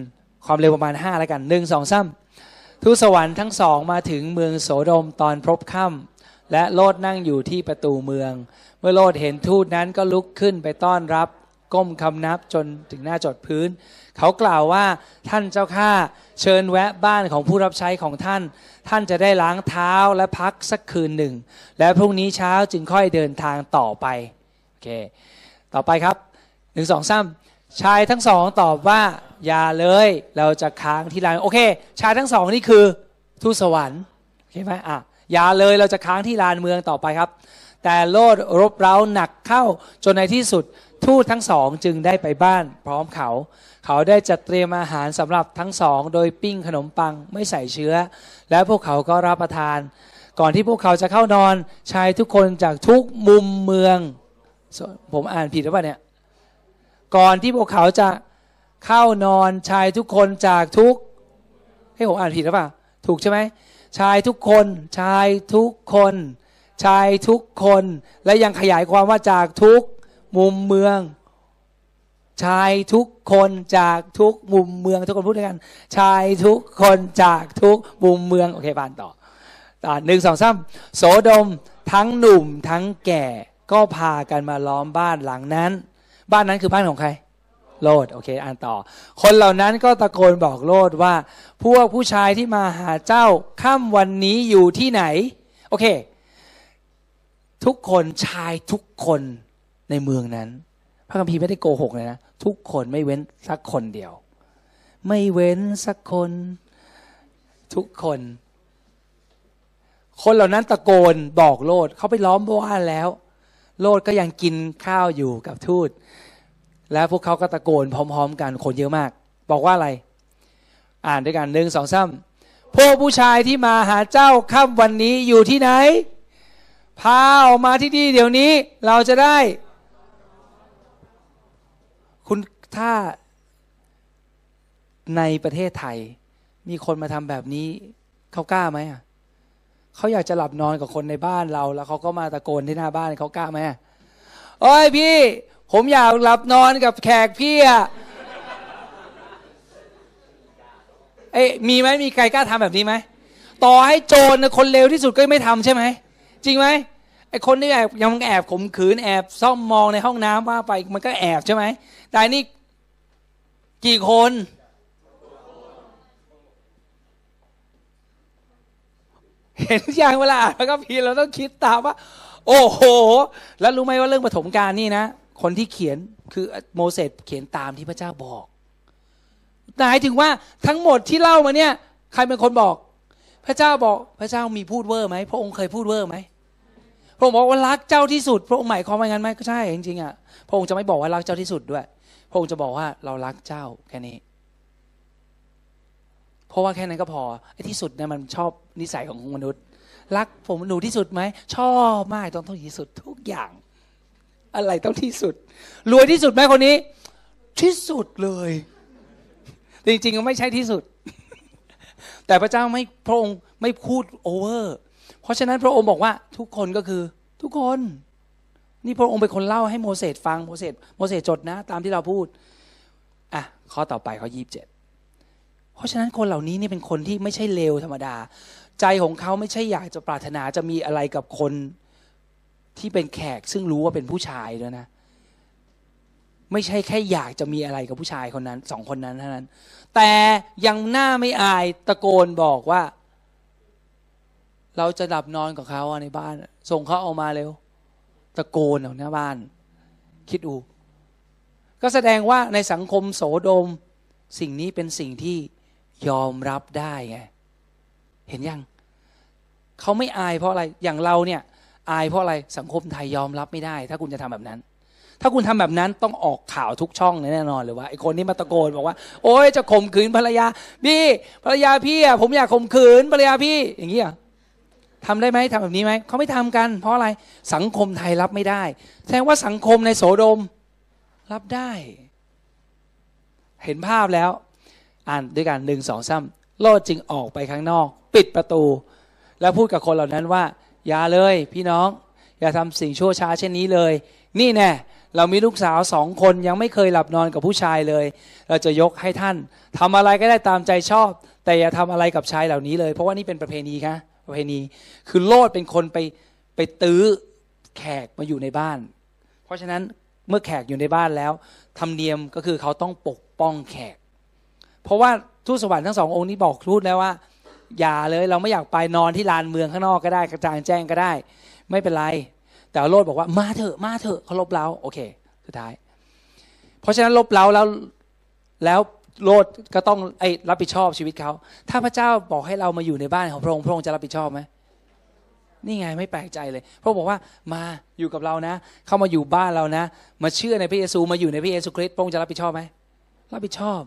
ความเร็วประมาณห้าแล้วกันหนึ่งสองซ้ำทูตสวรรค์ทั้งสองมาถึงเมืองโสดมตอนพบค่ำ และโลดนั่งอยู่ที่ประตูเมือง เมื่อโลดเห็นทูตนั้นก็ลุกขึ้นไปต้อนรับ ก้มคำนับจนถึงหน้าจดพื้น เขากล่าวว่าท่านเจ้าข้าเชิญแวะบ้านของผู้รับใช้ของท่าน ท่านจะได้ล้างเท้าและพักสักคืนหนึ่ง และพรุ่งนี้เช้าจึงค่อยเดินทางต่อไปโอเค ต่อไปครับหนึ่งสองสามชายทั้งสองตอบว่าอย่าเลยเราจะค้างที่ลานโอเค ชายทั้งสองนี่คือทูตสวรรค์โอเคไหมอะ อย่าเลยเราจะค้างที่ลานเมืองต่อไปครับ แต่โลดรบเร้าหนักเข้าจนในที่สุดทูตทั้งสองจึงได้ไปบ้านพร้อมเขา เขาได้จัดเตรียมอาหารสำหรับทั้งสอง โดยปิ้งขนมปังไม่ใส่เชื้อ และพวกเขาก็รับประทาน ก่อนที่พวกเขาจะเข้านอนชายทุกคนจากทุกมุมเมือง ผมอ่านผิดหรือเปล่าเนี่ย ก่อนที่พวกเขาจะเข้านอนชายทุกคนจากทุกให้ผมอ่านผิดหรือเปล่า ถูกใช่ไหม ชายทุกคน ชายทุกคน ชายทุกคน และยังขยายความว่าจากทุกมุมเมือง ชายทุกคนจากทุกมุมเมือง ทุกคนพูดด้วยกัน ชายทุกคนจากทุกมุมเมืองโอเคบานต่อต่อหนึ่งสองสามโสดมทั้งหนุ่มทั้งแก่ก็พากันมาล้อมบ้านหลังนั้น บ้านนั้นคือบ้านของใคร โลดโอเคอ่านต่อ คนเหล่านั้นก็ตะโกนบอกโลดว่า พวกผู้ชายที่มาหาเจ้าค่ำวันนี้อยู่ที่ไหน โอเค ทุกคนชายทุกคนในเมืองนั้น พระคัมภีร์ไม่ได้โกหกเลยนะ ทุกคนไม่เว้นสักคนเดียว ไม่เว้นสักคน ทุกคน คนเหล่านั้นตะโกนบอกโลดเขาไปล้อมบ้านแล้ว โลดก็ยังกินข้าวอยู่กับทูต แล้วพวกเขาก็ตะโกนพร้อม ๆ กันคนเยอะมาก บอกว่าอะไร อ่านด้วยกันหนึ่งสองสามพวกผู้ชายที่มาหาเจ้าค่ำวันนี้อยู่ที่ไหน พาออกมาที่นี่เดี๋ยวนี้เราจะได้ คุณถ้าในประเทศไทย มีคนมาทำแบบนี้เขากล้าไหมอะเขาอยากจะหลับนอนกับคนในบ้านเรา แล้วเขาก็มาตะโกนที่หน้าบ้านเขากล้าไหมโอ้ยพี่ ผมอยากหลับนอนกับแขกพี่อะเอ้มีไหมมีใครกล้าทำแบบนี้ไหมต่อให้โจรคนเลวที่สุดก็ไม่ทำใช่ไหมจริงไหมไอ้คนที่แอบยังแอบข่มขืนแอบซ่อมมองในห้องน้ำว่าไปมันก็แอบใช่ไหมแต่นี่กี่คน เห็นอย่างเวลาแล้วก็พีเราต้องคิดตามว่า โอ้โห แล้วรู้ไหมว่าเรื่องปฐมกาลนี่นะ คนที่เขียนคือโมเสสเขียนตามที่พระเจ้าบอกหมายถึงว่าทั้งหมดที่เล่ามาเนี่ย ใครเป็นคนบอก พระเจ้าบอกพระเจ้ามีพูดเวอร์ไหมพระองค์เคยพูดเวอร์ไหมพระองค์บอกว่ารักเจ้าที่สุด พระองค์หมายความว่างั้นไหมก็ใช่จริงๆอะพระองค์จะไม่บอกว่ารักเจ้าที่สุดด้วย พระองค์จะบอกว่าเรารักเจ้าแค่นี้ เพราะว่าแค่นั้นก็พอไอ้ที่สุดเนี่ยมันชอบนิสัยของมนุษย์ รักผมหนูที่สุดไหมชอบมากต้องต้องที่สุดทุกอย่าง อะไรต้องที่สุด รวยที่สุดไหมคนนี้ ที่สุดเลย จริงๆก็ไม่ใช่ที่สุด แต่พระเจ้าไม่พระองค์ไม่พูดโอเวอร์ เพราะฉะนั้นพระองค์บอกว่าทุกคนก็คือทุกคน นี่พระองค์เป็นคนเล่าให้โมเสสฟังโมเสสโมเสสจดนะ ตามที่เราพูดอะข้อต่อไปข้อยี่สิบเจ็ดเพราะฉะนั้นคนเหล่านี้นี่เป็นคนที่ไม่ใช่เลวธรรมดา ใจของเขาไม่ใช่อยากจะปรารถนาจะมีอะไรกับคน ที่เป็นแขกซึ่งรู้ว่าเป็นผู้ชายด้วยนะ ไม่ใช่แค่อยากจะมีอะไรกับผู้ชายคนนั้นสองคนนั้นเท่านั้น แต่ยังหน้าไม่อายตะโกนบอกว่า เราจะหลับนอนกับเขาในบ้าน ส่งเขาออกมาเร็ว ตะโกนออกหน้าบ้าน คิดดู ก็แสดงว่าในสังคมโสโดม สิ่งนี้เป็นสิ่งที่ยอมรับได้ไงเห็นยังเขาไม่อายเพราะอะไรอย่างเราเนี่ย อายเพราะอะไรสังคมไทยยอมรับไม่ได้ ถ้าคุณจะทำแบบนั้น ถ้าคุณทำแบบนั้นต้องออกข่าวทุกช่องแน่นอนเลยว่าไอ้คนนี้มาตะโกนบอกว่า โอ้ยจะข่มขืนภรรยา พี่ภรรยาพี่อะผมอยากข่มขืนภรรยาพี่ อย่างนี้อะทำได้ไหมทำแบบนี้ไหมเขาไม่ทำกัน เพราะอะไรสังคมไทยรับไม่ได้ แสดงว่าสังคมในโสดมรับได้ เห็นภาพแล้ว อ่านด้วยกันหนึ่งสองซ้ำโลดจึงออกไปข้างนอก ปิดประตู แล้วพูดกับคนเหล่านั้นว่า อย่าเลยพี่น้อง อย่าทำสิ่งชั่วช้าเช่นนี้เลย นี่แน่เรามีลูกสาวสองคนยังไม่เคยหลับนอนกับผู้ชายเลย เราจะยกให้ท่านทำอะไรก็ได้ตามใจชอบ แต่อย่าทำอะไรกับชายเหล่านี้เลย เพราะว่านี่เป็นประเพณีครับประเพณี คือโลดเป็นคนไปไปตื้อแขกมาอยู่ในบ้าน เพราะฉะนั้นเมื่อแขกอยู่ในบ้านแล้วธรรมเนียมก็คือเขาต้องปกป้องแขก เพราะว่าทูตสวรรค์ทั้งสององค์นี้บอกทูตแล้วว่า อย่าเลย เราไม่อยากไปนอนที่ลานเมืองข้างนอกก็ได้กระจางแจ้งก็ได้ ไม่เป็นไร แต่โลดบอกว่ามาเถอะมาเถอะเขาลบเล้าโอเค สุดท้าย เพราะฉะนั้นลบเล้าแล้วแล้วโลดก็ต้องไอ้รับผิดชอบชีวิตเขา ถ้าพระเจ้าบอกให้เรามาอยู่ในบ้านของพระองค์พระองค์จะรับผิดชอบไหมนี่ไงไม่แปลกใจเลย พระองค์บอกว่ามาอยู่กับเรานะ เข้ามาอยู่บ้านเรานะ มาเชื่อในพระเยซูมาอยู่ในพระเยซูคริสต์พระองค์จะรับผิดชอบไหมรับผิดชอบ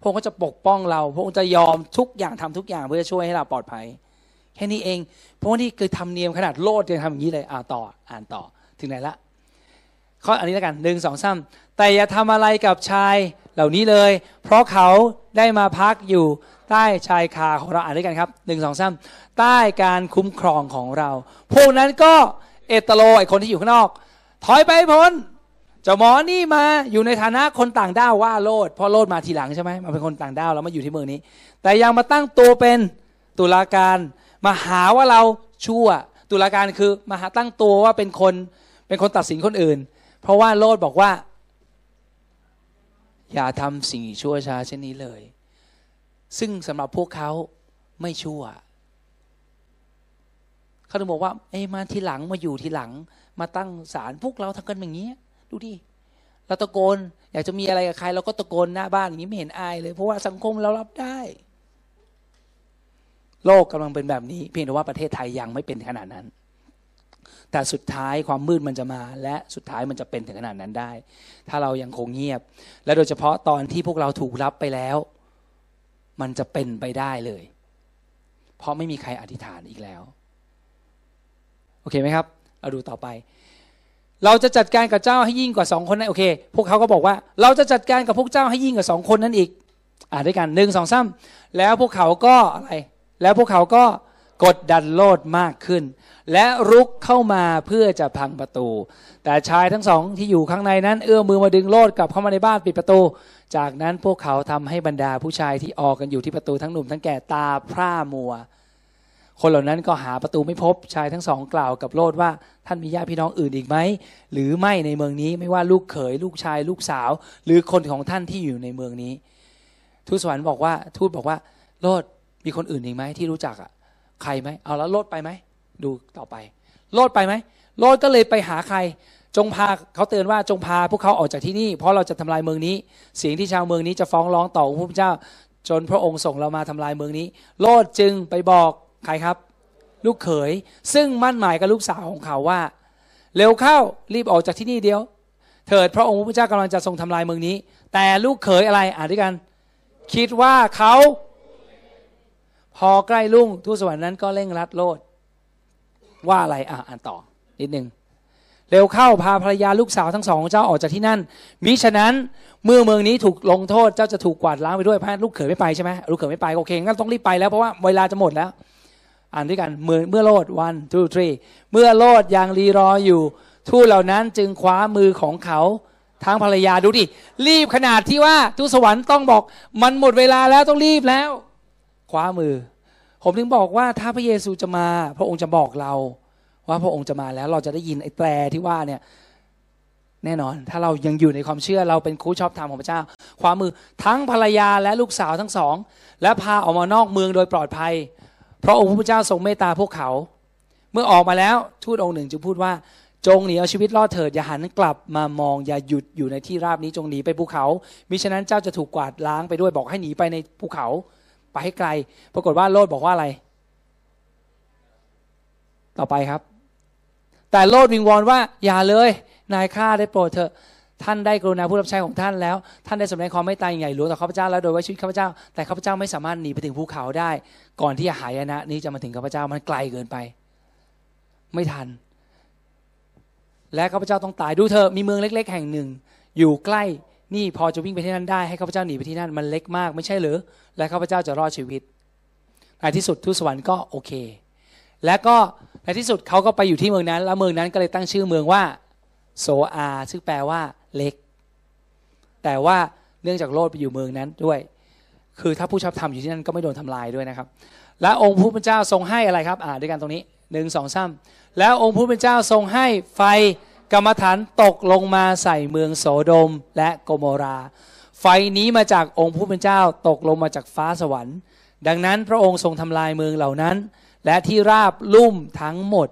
พระองค์ก็จะปกป้องเรา พระองค์จะยอมทุกอย่างทำทุกอย่างเพื่อช่วยให้เราปลอดภัยแค่นี้เอง เพราะว่านี่คือทำเนียมขนาดโลดยังทำอย่างนี้เลยอ่าต่ออ่านต่อถึงไหนละข้ออันนี้แล้วกันหนึ่งสองสามแต่อย่าทำอะไรกับชายเหล่านี้เลย เพราะเขาได้มาพักอยู่ใต้ชายคาของเราอ่านด้วยกันครับหนึ่งสองสามใต้การคุ้มครองของเรา พวกนั้นก็เอตโลไอคนที่อยู่ข้างนอก ถอยไปพ้น เจ้าหมอนี่มาอยู่ในฐานะคนต่างด้าวว่าโลดเพราะโลดมาทีหลังใช่ไหมมาเป็นคนต่างด้าวแล้วมาอยู่ที่เมืองนี้ แต่ยังมาตั้งตัวเป็นตุลาการมาหาว่าเราชั่ว ตุลาการคือมาหาตั้งตัวว่าเป็นคนเป็นคนตัดสินคนอื่น เพราะว่าโลดบอกว่า อย่าทำสิ่งชั่วช้าเช่นนี้เลย ซึ่งสำหรับพวกเขาไม่ชั่วเขาถึงบอกว่าเอ้มาทีหลังมาอยู่ทีหลัง มาตั้งศาลพวกเราทำกันอย่างนี้ ดูดิเราตะโกน อยากจะมีอะไรกับใคร เราก็ตะโกนหน้าบ้านอย่างนี้ไม่เห็นอายเลย เพราะว่าสังคมเรารับได้ โลกกำลังเป็นแบบนี้ เพียงแต่ว่าประเทศไทยยังไม่เป็นขนาดนั้น แต่สุดท้ายความมืดมันจะมา และสุดท้ายมันจะเป็นถึงขนาดนั้นได้ ถ้าเรายังคงเงียบ และโดยเฉพาะตอนที่พวกเราถูกรับไปแล้ว มันจะเป็นไปได้เลย เพราะไม่มีใครอธิษฐานอีกแล้ว โอเคไหมครับ เราดูต่อไป เราจะจัดการกับเจ้าให้ยิ่งกว่าสองคนนั้นโอเค พวกเขาก็บอกว่า เราจะจัดการกับพวกเจ้าให้ยิ่งกว่าสองคนนั้นอีก อ่านด้วยกันหนึ่งสองซ้ำแล้วพวกเขาก็อะไร แล้วพวกเขาก็กดดันโลดมากขึ้น และรุกเข้ามาเพื่อจะพังประตู แต่ชายทั้งสองที่อยู่ข้างในนั้น เอื้อมมือมาดึงโลดกลับเข้ามาในบ้านปิดประตู จากนั้นพวกเขาทำให้บรรดาผู้ชายที่ออกกันอยู่ที่ประตูทั้งหนุ่มทั้งแก่ตาพร่ามัว คนเหล่านั้นก็หาประตูไม่พบชายทั้งสองกล่าวกับโลดว่าท่านมีญาติพี่น้องอื่นอีกไหมหรือไม่ในเมืองนี้ไม่ว่าลูกเขยลูกชายลูกสาว หรือคนของท่านที่อยู่ในเมืองนี้ ทูตสวรรค์บอกว่าทูตบอกว่าโลดมีคนอื่นอีกไหมที่รู้จักอะใครไหมเอาแล้วโลดไปไหมดูต่อไป โลดไปไหมโลดก็เลยไปหาใคร จงพาเขาเตือนว่าจงพาพวกเขาออกจากที่นี่เพราะเราจะทำลายเมืองนี้ เสียงที่ชาวเมืองนี้จะฟ้องร้องต่อพระพุทธเจ้าจนพระองค์ส่งเรามาทำลายเมืองนี้ โลดจึงไปบอก ใครครับ ลูกเขย ซึ่งมั่นหมายกับลูกสาวของเขาว่า เร็วเข้ารีบออกจากที่นี่เดียว เถิดพระองค์พระเจ้ากำลังจะทรงทำลายเมืองนี้ แต่ลูกเขยอะไรอ่านด้วยกัน คิดว่าเขาพอใกล้ลุ่งทูตสวรรค์นั้นก็เร่งรัดโลด ว่าอะไรอะอ่านต่อนิดหนึ่งเร็วเข้าพาภรรยาลูกสาวทั้งสองเจ้าออกจากที่นั่น มิฉะนั้นเมื่อเมืองนี้ถูกลงโทษเจ้าจะถูกกวาดล้างไปด้วยพระลูกเขยไม่ไปใช่ไหมลูกเขยไม่ไปโอเคงั้นต้องรีบไปแล้วเพราะว่าเวลาจะหมดแล้ว อ่านด้วยกันเมื่อเมื่อโลด one two three เมื่อโลดยังรีรออยู่ ทูตเหล่านั้นจึงคว้ามือของเขาทั้งภรรยาดูดิ รีบขนาดที่ว่าทูตสวรรค์ต้องบอก มันหมดเวลาแล้วต้องรีบแล้ว คว้ามือ ผมถึงบอกว่าถ้าพระเยซูจะมา พระองค์จะบอกเรา ว่าพระองค์จะมาแล้วเราจะได้ยินไอ้แตรที่ว่าเนี่ยแน่นอน ถ้าเรายังอยู่ในความเชื่อเราเป็นคู่ชอบธรรมของพระเจ้า คว้ามือทั้งภรรยาและลูกสาวทั้งสอง และพาออกมานอกเมืองโดยปลอดภัย เพราะองค์พระเจ้าทรงเมตตาพวกเขา เมื่อออกมาแล้วทูตองค์หนึ่งจึงพูดว่าจงหนีเอาชีวิตรอดเถิดอย่าหันกลับมามองอย่าหยุดอยู่ในที่ราบนี้จงหนีไปภูเขามิฉะนั้นเจ้าจะถูกกวาดล้างไปด้วยบอกให้หนีไปในภูเขา ไปให้ไกล ปรากฏว่าโลดบอกว่าอะไร ต่อไปครับ แต่โลดวิงวอนว่า อย่าเลย นายข้าได้โปรดเถอะ ท่านได้กรุณาผู้รับใช้ของท่านแล้ว ท่านได้สำแดงความไม่ตายใหญ่หลวงต่อข้าพเจ้าแล้วโดยว่าชีวิตข้าพเจ้า แต่ข้าพเจ้าไม่สามารถหนีไปถึงภูเขาได้ ก่อนที่จะหายนะ นี้จะมาถึงข้าพเจ้ามันไกลเกินไป ไม่ทัน และข้าพเจ้าต้องตายดูเธอมีเมืองเล็ก ๆ แห่งหนึ่ง อยู่ใกล้นี่พอจะวิ่งไปที่นั่นได้ให้ข้าพเจ้าหนีไปที่นั่นมันเล็กมากไม่ใช่หรือ และข้าพเจ้าจะรอดชีวิตในที่สุดทูตสวรรค์ก็โอเค และก็ในที่สุดเขาก็ไปอยู่ที่เมืองนั้น แล้วเมืองนั้นก็เลยตั้งชื่อเมืองว่าโซอาซึ่งแปลว่า เล็ก แต่ว่าเนื่องจากโลดไปอยู่เมืองนั้นด้วย คือถ้าผู้ชอบทำอยู่ที่นั่นก็ไม่โดนทำลายด้วยนะครับ และองค์ผู้เป็นเจ้าทรงให้อะไรครับอ่าด้วยกันตรงนี้หนึ่งสองสามแล้วองค์ผู้เป็นเจ้าทรงให้ไฟกรรมฐานตกลงมาใส่เมืองโสโดมและโกโมรา ไฟนี้มาจากองค์ผู้เป็นเจ้าตกลงมาจากฟ้าสวรรค์ ดังนั้นพระองค์ทรงทำลายเมืองเหล่านั้น และที่ราบลุ่มทั้งหมด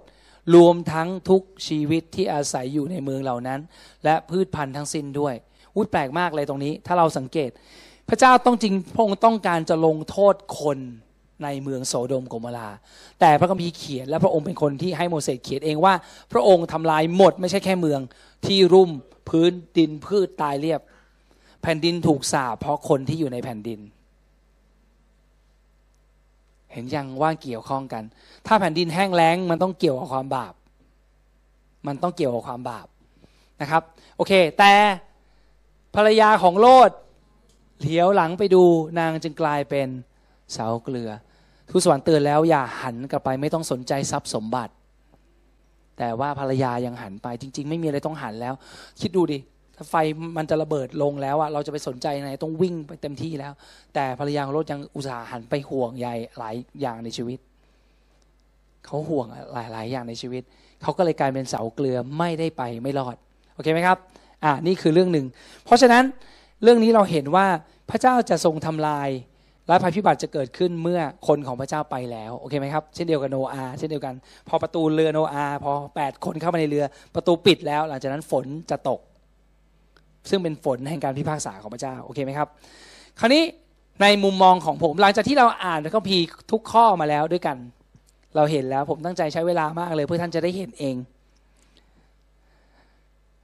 รวมทั้งทุกชีวิตที่อาศัยอยู่ในเมืองเหล่านั้น และพืชพันธุ์ทั้งสิ้นด้วยอุ้ยแปลกมากเลยตรงนี้ ถ้าเราสังเกต พระเจ้าต้องจริงพระองค์ต้องการจะลงโทษคนในเมืองโสโดมโกมราแต่พระคัมภีร์เขียนและพระองค์เป็นคนที่ให้โมเสสเขียนเองว่า พระองค์ทำลายหมดไม่ใช่แค่เมืองที่รุ่มพื้นดินพืชตายเรียบ แผ่นดินถูกสาเพราะคนที่อยู่ในแผ่นดิน เห็นยังว่าเกี่ยวข้องกัน ถ้าแผ่นดินแห้งแล้งมันต้องเกี่ยวกับความบาป มันต้องเกี่ยวกับความบาปนะครับ โอเค แต่ภรรยาของโลดเหลียวหลังไปดูนางจึงกลายเป็นเสาเกลือทูตสวรรค์เตือนแล้วอย่าหันกลับไปไม่ต้องสนใจทรัพย์สมบัติ แต่ว่าภรรยายังหันไปจริง ๆ ไม่มีอะไรต้องหันแล้ว คิดดูดิ ถ้าไฟมันจะระเบิดลงแล้วอะเราจะไปสนใจไหนต้องวิ่งไปเต็มที่แล้ว แต่ภรรยาของโลดยังอุตส่าห์หันไปห่วงใยหลายอย่างในชีวิต เขาห่วงหลายๆอย่างในชีวิต เขาก็เลยกลายเป็นเสาเกลือไม่ได้ไปไม่รอด โอเคไหมครับ อ่านี่คือเรื่องหนึ่ง เพราะฉะนั้นเรื่องนี้เราเห็นว่าพระเจ้าจะทรงทำลายและภัยพิบัติจะเกิดขึ้นเมื่อคนของพระเจ้าไปแล้วโอเคไหมครับเช่นเดียวกับโนอาเช่นเดียวกัน พอประตูเรือโนอาพอแปดคนเข้ามาในเรือ ประตูปิดแล้ว หลังจากนั้นฝนจะตก ซึ่งเป็นฝนแห่งการพิพากษาของพระเจ้าโอเคไหมครับ คราวนี้ในมุมมองของผมหลังจากที่เราอ่านพระคัมภีร์ทุกข้อมาแล้วด้วยกัน เราเห็นแล้วผมตั้งใจใช้เวลามากเลย เพื่อท่านจะได้เห็นเอง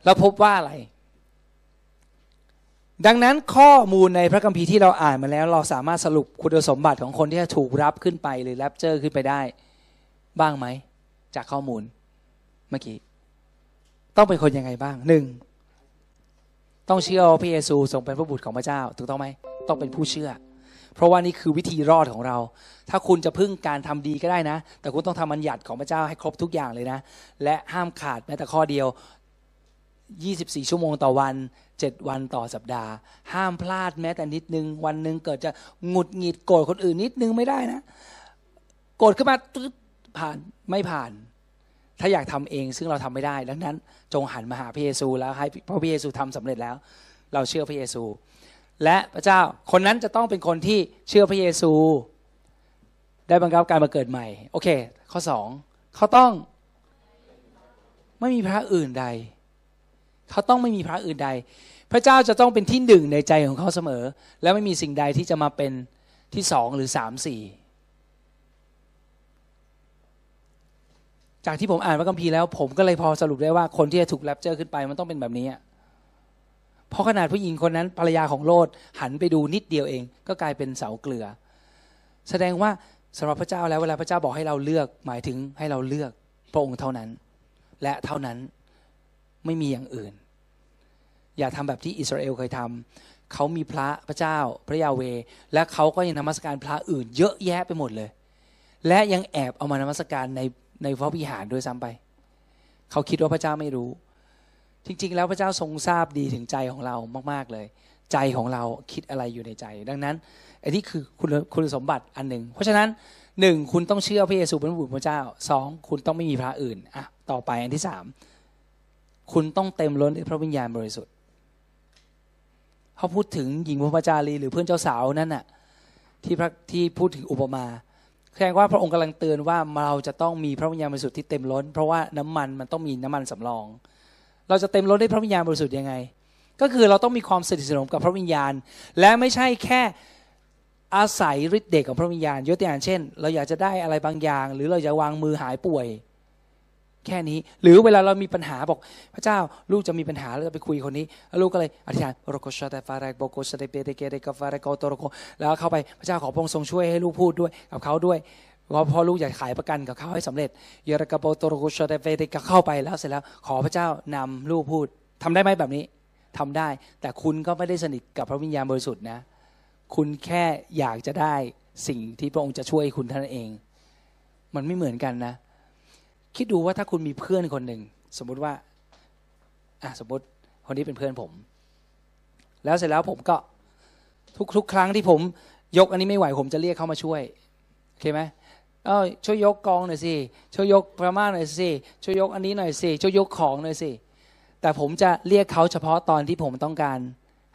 เราพบว่าอะไร ดังนั้นข้อมูลในพระคัมภีร์ที่เราอ่านมาแล้ว เราสามารถสรุปคุณสมบัติของคนที่จะถูกรับขึ้นไปหรือแรปเจอร์ขึ้นไปได้ บ้างไหม จากข้อมูลเมื่อกี้ ต้องเป็นคนยังไงบ้างหนึ่ง ต้องเชื่อว่าพระเยซูทรงเป็นพระบุตรของพระเจ้า ถูกต้องไหมต้องเป็นผู้เชื่อ เพราะว่านี่คือวิธีรอดของเรา ถ้าคุณจะพึ่งการทำดีก็ได้นะ แต่คุณต้องทำบัญญัติของพระเจ้าให้ครบทุกอย่างเลยนะ และห้ามขาดแม้แต่ข้อเดียว 24 ชั่วโมงต่อวัน 7 วันต่อสัปดาห์ ห้ามพลาดแม้แต่นิดนึง วันหนึ่งเกิดจะหงุดหงิดโกรธคนอื่นนิดนึงไม่ได้นะ โกรธขึ้นมาผ่านไม่ผ่าน ถ้าอยากทำเองซึ่งเราทำไม่ได้ ดังนั้น จงหันมาหาพระเยซูแล้วให้พระเยซูทำสำเร็จแล้ว เราเชื่อพระเยซู และพระเจ้าคนนั้นจะต้องเป็นคนที่เชื่อพระเยซู ได้บังคับการมาเกิดใหม่ โอเค ข้อสองเขาต้อง ไม่มีพระอื่นใด เขาต้องไม่มีพระอื่นใด พระเจ้าจะต้องเป็นที่หนึ่งในใจของเขาเสมอ และไม่มีสิ่งใดที่จะมาเป็นที่สองหรือสามสี่ จากที่ผมอ่านพระคัมภีร์แล้ว ผมก็เลยพอสรุปได้ว่าคนที่จะถูกแรปเจอร์ขึ้นไปมันต้องเป็นแบบนี้เพราะขนาดผู้หญิงคนนั้นภรรยาของโลดหันไปดูนิดเดียวเอง ก็กลายเป็นเสาเกลือ แสดงว่าสำหรับพระเจ้าแล้วเวลาพระเจ้าบอกให้เราเลือก หมายถึงให้เราเลือกพระองค์เท่านั้น และเท่านั้นไม่มีอย่างอื่น อย่าทำแบบที่อิสราเอลเคยทำเขามีพระพระเจ้าพระยาเว และเขาก็ยังนมัสการพระอื่น เยอะแยะไปหมดเลย และยังแอบเอามานมัสการใน ในพระวิหารด้วยซ้ำไป เขาคิดว่าพระเจ้าไม่รู้ จริง ๆ แล้วพระเจ้าทรงทราบดีถึงใจของเรามากๆเลย ใจของเราคิดอะไรอยู่ในใจ ดังนั้นไอันนี้คือคุณคุณสมบัติอันหนึ่ง เพราะฉะนั้นหนึ่งคุณต้องเชื่อพระเยซูเป็นบุตรพระเจ้าสองคุณต้องไม่มีพระอื่นอะต่อไปอันที่สามคุณต้องเต็มล้นด้วยพระวิญญาณบริสุทธิ์เขาพูดถึงหญิงพระจารีหรือเพื่อนเจ้าสาวนั่นน่ะที่พระที่พูดถึงอุปมา แสดงว่าพระองค์กำลังเตือนว่าเราจะต้องมีพระวิญญาณบริสุทธิ์ที่เต็มล้น เพราะว่าน้ำมันมันต้องมีน้ำมันสำรอง เราจะเต็มล้นด้วยพระวิญญาณบริสุทธิ์ยังไง ก็คือเราต้องมีความสนิทสนมกับพระวิญญาณ และไม่ใช่แค่อาศัยฤทธิ์เดชของพระวิญญาณยกตัวอย่างเช่น เราอยากจะได้อะไรบางอย่าง หรือเราจะวางมือหายป่วย แค่นี้ หรือเวลาเรามีปัญหาบอก พระเจ้าลูกจะมีปัญหาแล้วไปคุยคนนี้แล้วลูกก็เลยอธิษฐานโรโกชาเตฟาเรกโบโกชาเตเปเตเกเรกฟาเรกโตโรโกแล้วเข้าไปพระเจ้าขอพระองค์ทรงช่วยให้ลูกพูดด้วยกับเขาด้วยว่าพอลูกอยากขายประกันกับเขาให้สำเร็จเยรกโปโตโรโกชาเตเปเตกเข้าไปแล้วเสร็จแล้ว ขอพระเจ้านำลูกพูดทำได้ไหมแบบนี้ทำได้ แต่คุณก็ไม่ได้สนิทกับพระวิญญาณบริสุทธิ์นะ คุณแค่อยากจะได้สิ่งที่พระองค์จะช่วยคุณท่านเอง มันไม่เหมือนกันนะ คิดดูว่าถ้าคุณมีเพื่อนคนหนึ่งสมมุติว่าอะสมมติคนนี้เป็นเพื่อนผม แล้วเสร็จแล้วผมก็ทุกทุกครั้งที่ผมยกอันนี้ไม่ไหวผมจะเรียกเขามาช่วยโอเคไหมเออช่วยยกกองหน่อยสิช่วยยกพระม่าหน่อยสิช่วยยกอันนี้หน่อยสิช่วยยกของหน่อยสิแต่ผมจะเรียกเขาเฉพาะตอนที่ผมต้องการ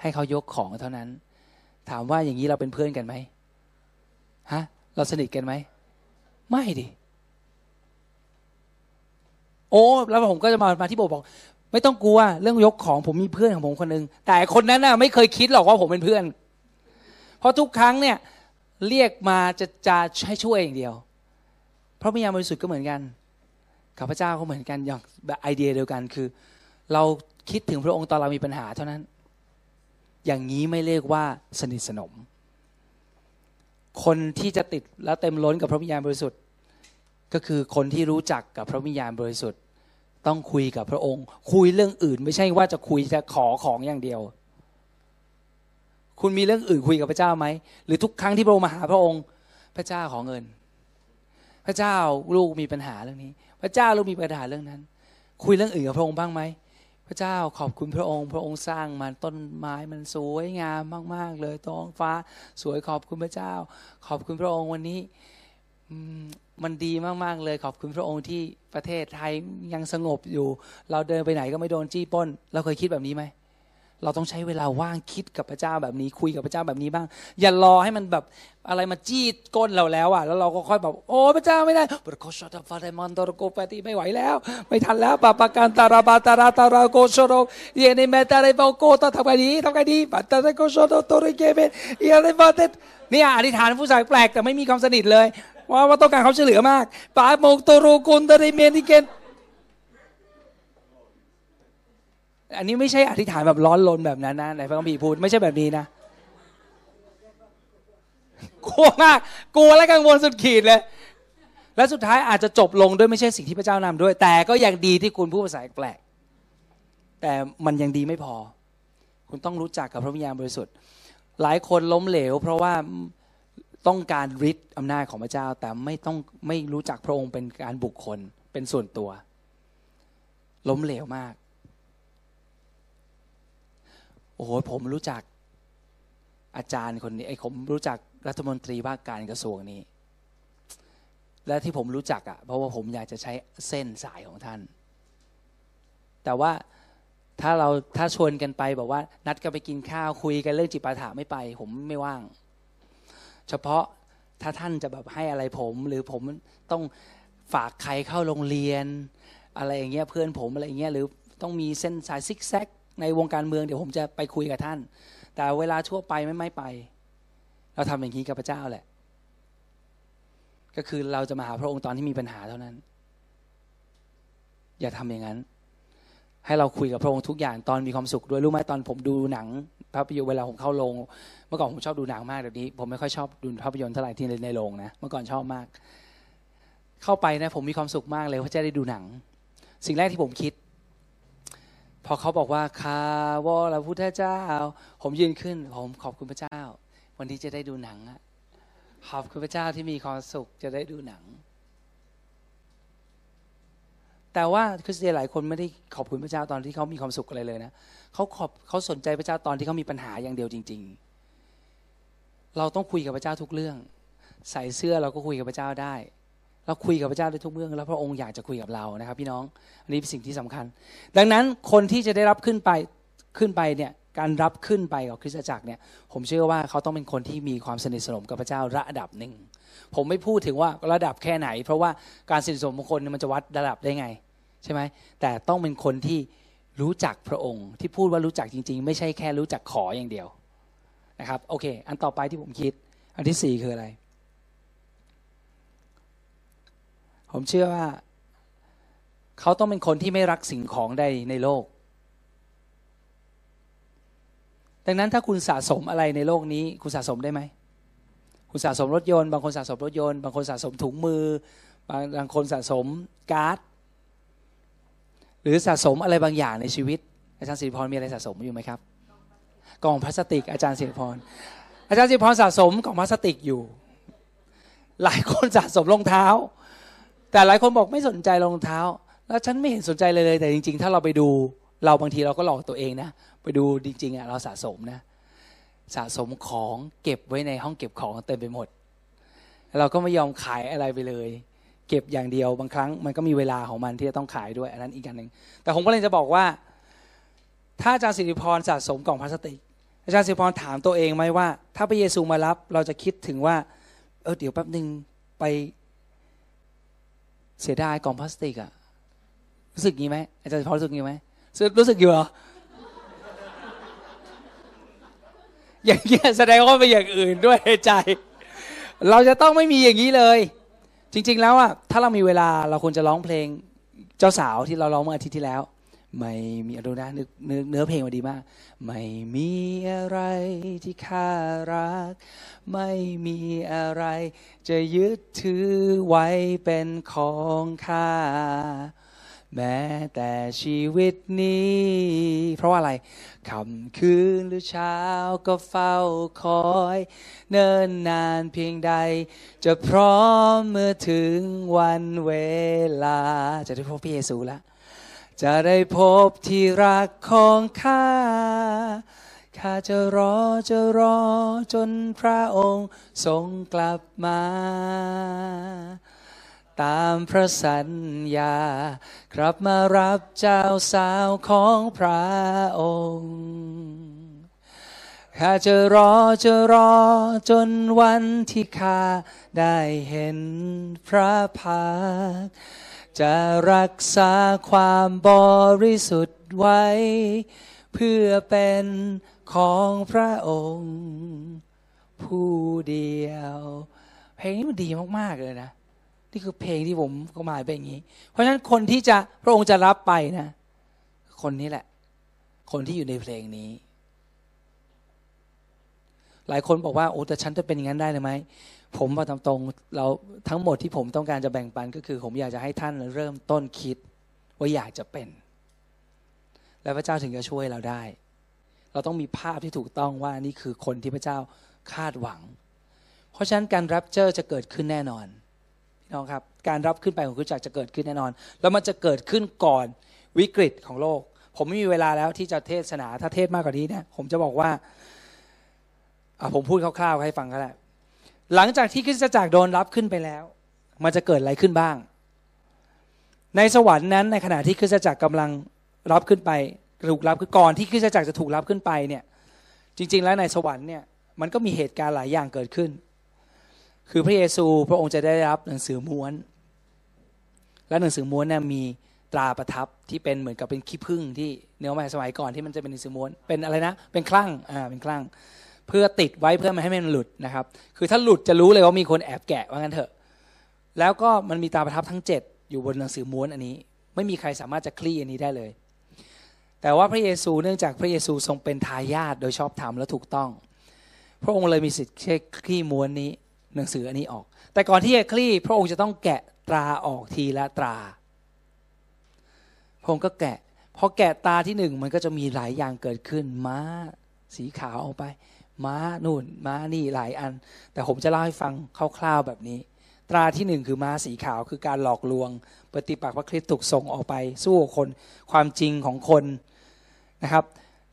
ให้เขายกของเท่านั้น ถามว่าอย่างนี้เราเป็นเพื่อนกันไหมฮะเราสนิทกันไหมไม่ดิ โอ้แล้วผมก็จะมามาที่โบบอก ไม่ต้องกลัวเรื่องยกของผมมีเพื่อนของผมคนหนึ่งแต่คนนั้นน่ะไม่เคยคิดหรอกว่าผมเป็นเพื่อน เพราะทุกครั้งเนี่ยเรียกมาจะจะให้ช่วยอย่างเดียว เพราะพระยาบริสุทธิ์ก็เหมือนกันข้าพเจ้าก็เหมือนกันอย่างไอเดียเดียวกันคือ เราคิดถึงพระองค์ตอนเรามีปัญหาเท่านั้น อย่างนี้ไม่เรียกว่าสนิทสนม คนที่จะติดแล้วเต็มล้นกับพระวิญญาณบริสุทธิ์ ก็คือคนที่รู้จักกับพระวิญญาณบริสุทธิ์ ต้องคุยกับพระองค์ คุยเรื่องอื่น ไม่ใช่ว่าจะคุยจะขอของอย่างเดียว คุณมีเรื่องอื่นคุยกับพระเจ้าไหมหรือทุกครั้งที่พระองค์มาหาพระองค์ พระเจ้าขอเงิน พระเจ้าลูกมีปัญหาเรื่องนี้ พระเจ้าลูกมีปัญหาเรื่องนั้น คุยเรื่องอื่นกับพระองค์บ้างไหมพระเจ้าขอบคุณพระองค์ พระองค์สร้างมันต้นไม้มันสวยงามมาก ๆ เลยท้องฟ้า สวยขอบคุณพระเจ้า ขอบคุณพระองค์วันนี้ มันดีมาก ๆ เลยขอบคุณพระองค์ที่ประเทศไทยยังสงบอยู่ เราเดินไปไหนก็ไม่โดนจี้ป้น เราเคยคิดแบบนี้ไหมเราต้องใช้เวลาว่างคิดกับพระเจ้าแบบนี้ คุยกับพระเจ้าแบบนี้บ้าง อย่ารอให้มันแบบอะไรมาจี้ก้นเราแล้วอะแล้วเราก็ค่อยแบบโอ้พระเจ้าไม่ได้ปรโคชตฟาเรมอนตอรโกปติไม่ไหวแล้ว ไม่ทันแล้วปาปาการตาราบาตาราตาราโกชโรเยเนเมตาเรเบโกตาทำไงดีทำไงดีปัตตาเรโกชโรโตริเกเบนเยเนบาเตนี่อธิษฐานผู้ชายแปลกแต่ไม่มีความสนิทเลย ว่าว่าต้องการเขาช่วยเหลือมากปาโมกโตโรกุนตริเมนิเกนอันนี้ไม่ใช่อธิษฐานแบบร้อนลนแบบนั้นนะในพระคัมภีร์พูดไม่ใช่แบบนี้นะกลัวมากกลัวและกังวลสุดขีดเลย และสุดท้ายอาจจะจบลงด้วยไม่ใช่สิ่งที่พระเจ้านำด้วย แต่ก็ยังดีที่คุณพูดภาษาแปลกแต่มันยังดีไม่พอ คุณต้องรู้จักกับพระวิญญาณบริสุทธิ์ หลายคนล้มเหลว เพราะว่า ต้องการฤทธิ์อำนาจของพระเจ้า แต่ไม่ต้องไม่รู้จักพระองค์เป็นการบุคคลเป็นส่วนตัว ล้มเหลวมาก โอ้โหผมรู้จักอาจารย์คนนี้ไอ้ผมรู้จักรัฐมนตรีว่าการกระทรวงนี้ และที่ผมรู้จักอะ่ะเพราะว่าผมอยากจะใช้เส้นสายของท่าน แต่ว่าถ้าเราถ้าชวนกันไปบอกว่า นัดกันไปกินข้าวคุยกันเรื่องจิตปาถะไม่ไป ผมไม่ว่าง เฉพาะถ้าท่านจะแบบให้อะไรผม หรือผมต้องฝากใครเข้าโรงเรียน อะไรอย่างเงี้ยเพื่อนผมอะไรอย่างเงี้ยหรือต้องมีเส้นสายซิกแซกในวงการเมืองเดี๋ยวผมจะไปคุยกับท่าน แต่เวลาทั่วไปไม่ไม่ไป เราทำอย่างนี้กับพระเจ้าแหละ ก็คือเราจะมาหาพระองค์ตอนที่มีปัญหาเท่านั้น อย่าทำอย่างนั้น ให้เราคุยกับพระองค์ทุกอย่างตอนมีความสุขด้วยรู้ไหมตอนผมดูหนัง ภาพยนตร์เวลาผมเข้าโรงเมื่อก่อนผมชอบดูหนังมากเดี๋ยวนี้ ผมไม่ค่อยชอบดูภาพยนตร์เท่าไหร่ที่ในโรงนะเมื่อก่อนชอบมาก เข้าไปนะ ผมมีความสุขมากเลยเพราะจะได้ดูหนัง สิ่งแรกที่ผมคิด พอเขาบอกว่าคาวอละพุทธเจ้า ผมยืนขึ้น ผมขอบคุณพระเจ้า วันนี้จะได้ดูหนังขอบคุณพระเจ้าที่มีความสุขจะได้ดูหนัง แต่ว่าคริสเตียนหลายคนไม่ได้ขอบคุณพระเจ้าตอนที่เขามีความสุขอะไรเลยนะเขาขอบเขาสนใจพระเจ้าตอนที่เขามีปัญหาอย่างเดียวจริง ๆ เราต้องคุยกับพระเจ้าทุกเรื่อง ใส่เสื้อเราก็คุยกับพระเจ้าได้ เราคุยกับพระเจ้าได้ทุกเรื่อง แล้วพระองค์อยากจะคุยกับเรานะครับ พี่น้องอันนี้เป็นสิ่งที่สำคัญ ดังนั้นคนที่จะได้รับขึ้นไปขึ้นไปเนี่ยการรับขึ้นไปกับคริสตจักรเนี่ยผมเชื่อว่าเขาต้องเป็นคนที่มีความสนิทสนมกับพระเจ้าระดับหนึ่งผมไม่พูดถึงว่าระดับแค่ไหน เพราะว่าการสนิทสนมของคนมันจะวัดระดับได้ไง ใช่ไหมแต่ต้องเป็นคนที่รู้จักพระองค์ ที่พูดว่ารู้จักจริง ๆ ไม่ใช่แค่รู้จักขออย่างเดียวนะครับโอเค อันต่อไปที่ผมคิด อันที่สี่คืออะไร ผมเชื่อว่า เขาต้องเป็นคนที่ไม่รักสิ่งของใดในโลก ดังนั้นถ้าคุณสะสมอะไรในโลกนี้ คุณสะสมได้ไหมคุณสะสมรถยนต์ บางคนสะสมรถยนต์ บางคนสะสมถุงมือ บางคนสะสมการ์ด หรือสะสมอะไรบางอย่างในชีวิต อาจารย์สิริพรมีอะไรสะสมอยู่ไหมครับกล่องพลาสติก อาจารย์สิริพร อาจารย์สิริพรสะสมกล่องพลาสติกอยู่ หลายคนสะสมรองเท้า แต่หลายคนบอกไม่สนใจรองเท้า แล้วฉันไม่เห็นสนใจเลยเลย แต่จริง ๆ ถ้าเราไปดูเราบางทีเราก็หลอกตัวเองนะ ไปดูจริงๆอะเราสะสมนะ สะสมของเก็บไว้ในห้องเก็บของเต็มไปหมด เราก็ไม่ยอมขายอะไรไปเลย เก็บอย่างเดียวบางครั้งมันก็มีเวลาของมันที่จะต้องขายด้วย อันนั้นอีกอย่างหนึ่งแต่ผมก็เลยจะบอกว่า ถ้าอาจารย์สิริพรสะสมกล่องพลาสติก อาจารย์สิริพรถามตัวเองไหมว่า ถ้าพระเยซูมารับเราจะคิดถึงว่า เออเดี๋ยวแป๊บหนึ่งไปเสียดายกล่องพลาสติกอะรู้สึกงี้ไหมอาจารย์พอรู้สึกงี้ไหมรู้สึกอยู่เหรออย่างเงี้ยแสดงว่าเป็นอย่างอื่นด้วยใจ เราจะต้องไม่มีอย่างนี้เลย จริง ๆ แล้วอะถ้าเรามีเวลาเราควรจะร้องเพลงเจ้าสาวที่เราร้องเมื่ออาทิตย์ที่แล้ว ไม่มีอดูนะนึกนึกเนื้อเพลงมาดีมาก ไม่มีอะไรที่ข้ารัก ไม่มีอะไร จะยึดถือไว้เป็นของข้า แม้แต่ชีวิตนี้ เพราะว่าอะไรคำคืนหรือเช้าก็เฝ้าคอย เนิ่นนานเพียงใด จะพร้อมเมื่อถึงวันเวลา จะได้พบพระเยซูแล้วจะได้พบที่รักของข้า ข้าจะรอจะรอจนพระองค์ทรงกลับมา ตามพระสัญญา กลับมารับเจ้าสาวของพระองค์ข้าจะรอจะรอจนวันที่ข้าได้เห็นพระพัก จะรักษาความบริสุทธิ์ไว้ เพื่อเป็นของพระองค์ ผู้เดียว เพลงนี้มันดีมาก ๆ เลยนะ นี่คือเพลงที่ผมก็หมายเป็นอย่างนี้ เพราะฉะนั้นคนที่จะพระองค์จะรับไปนะ คนนี้แหละ คนที่อยู่ในเพลงนี้ หลายคนบอกว่าโอ้แต่ฉันจะเป็นอย่างนั้นได้เลยไหมผมมาตามตรงเราทั้งหมดที่ผมต้องการจะแบ่งปันก็คือ ผมอยากจะให้ท่านเริ่มต้นคิดว่าอยากจะเป็น แล้วพระเจ้าถึงจะช่วยเราได้ เราต้องมีภาพที่ถูกต้องว่านี่คือคนที่พระเจ้าคาดหวัง เพราะฉะนั้นการรับเจอจะเกิดขึ้นแน่นอน พี่น้องครับ การรับขึ้นไปของคริสตจักรจะเกิดขึ้นแน่นอน แล้วมันจะเกิดขึ้นก่อนวิกฤตของโลก ผมไม่มีเวลาแล้วที่จะเทศนาถ้าเทศมากกว่านี้เนี่ยผมจะบอกว่าผมพูดคร่าวๆให้ฟังก็ได้วหลังจากที่คริสตจักรโดนรับขึ้นไปแล้ว มันจะเกิดอะไรขึ้นบ้าง ในสวรรค์นั้นในขณะที่คริสตจักรกำลังรับขึ้นไปถูกรับคือก่อนที่คริสตจักรจะถูกรับขึ้นไปเนี่ยจริง ๆ แล้วในสวรรค์เนี่ยมันก็มีเหตุการณ์หลายอย่างเกิดขึ้น คือพระเยซูพระองค์จะได้รับหนังสือม้วน และหนังสือม้วนเนี่ยมีตราประทับที่เป็นเหมือนกับเป็นขี้ผึ้งที่เนื้อมาสมัยก่อนที่มันจะเป็นหนังสือม้วนเป็นอะไรนะ เป็นคลั่งอ่าเป็นคลั่งเพื่อติดไว้เพื่อไม่ให้มันหลุดนะครับ คือถ้าหลุดจะรู้เลยว่ามีคนแอบแกะว่างั้นเถอะ แล้วก็มันมีตราประทับทั้งเจ็ดอยู่บนหนังสือม้วนอันนี้ ไม่มีใครสามารถจะคลี่อันนี้ได้เลย แต่ว่าพระเยซูเนื่องจากพระเยซูทรงเป็นทายาทโดยชอบธรรมและถูกต้อง พระองค์เลยมีสิทธิ์คลี่ม้วนนี้ หนังสืออันนี้ออก แต่ก่อนที่จะคลี่พระองค์จะต้องแกะตราออกทีละตรา พระองค์ก็แกะพอแกะตาที่หนึ่งมันก็จะมีหลายอย่างเกิดขึ้น ม้า สีขาวออกไป ม้านู่น ม้านี่หลายอัน แต่ผมจะเล่าให้ฟังคร่าวๆแบบนี้ ตราที่หนึ่งคือม้าสีขาวคือการหลอกลวง ปฏิปักษ์พระคริสต์ถูกส่งออกไป สู้คนความจริงของคนนะครับ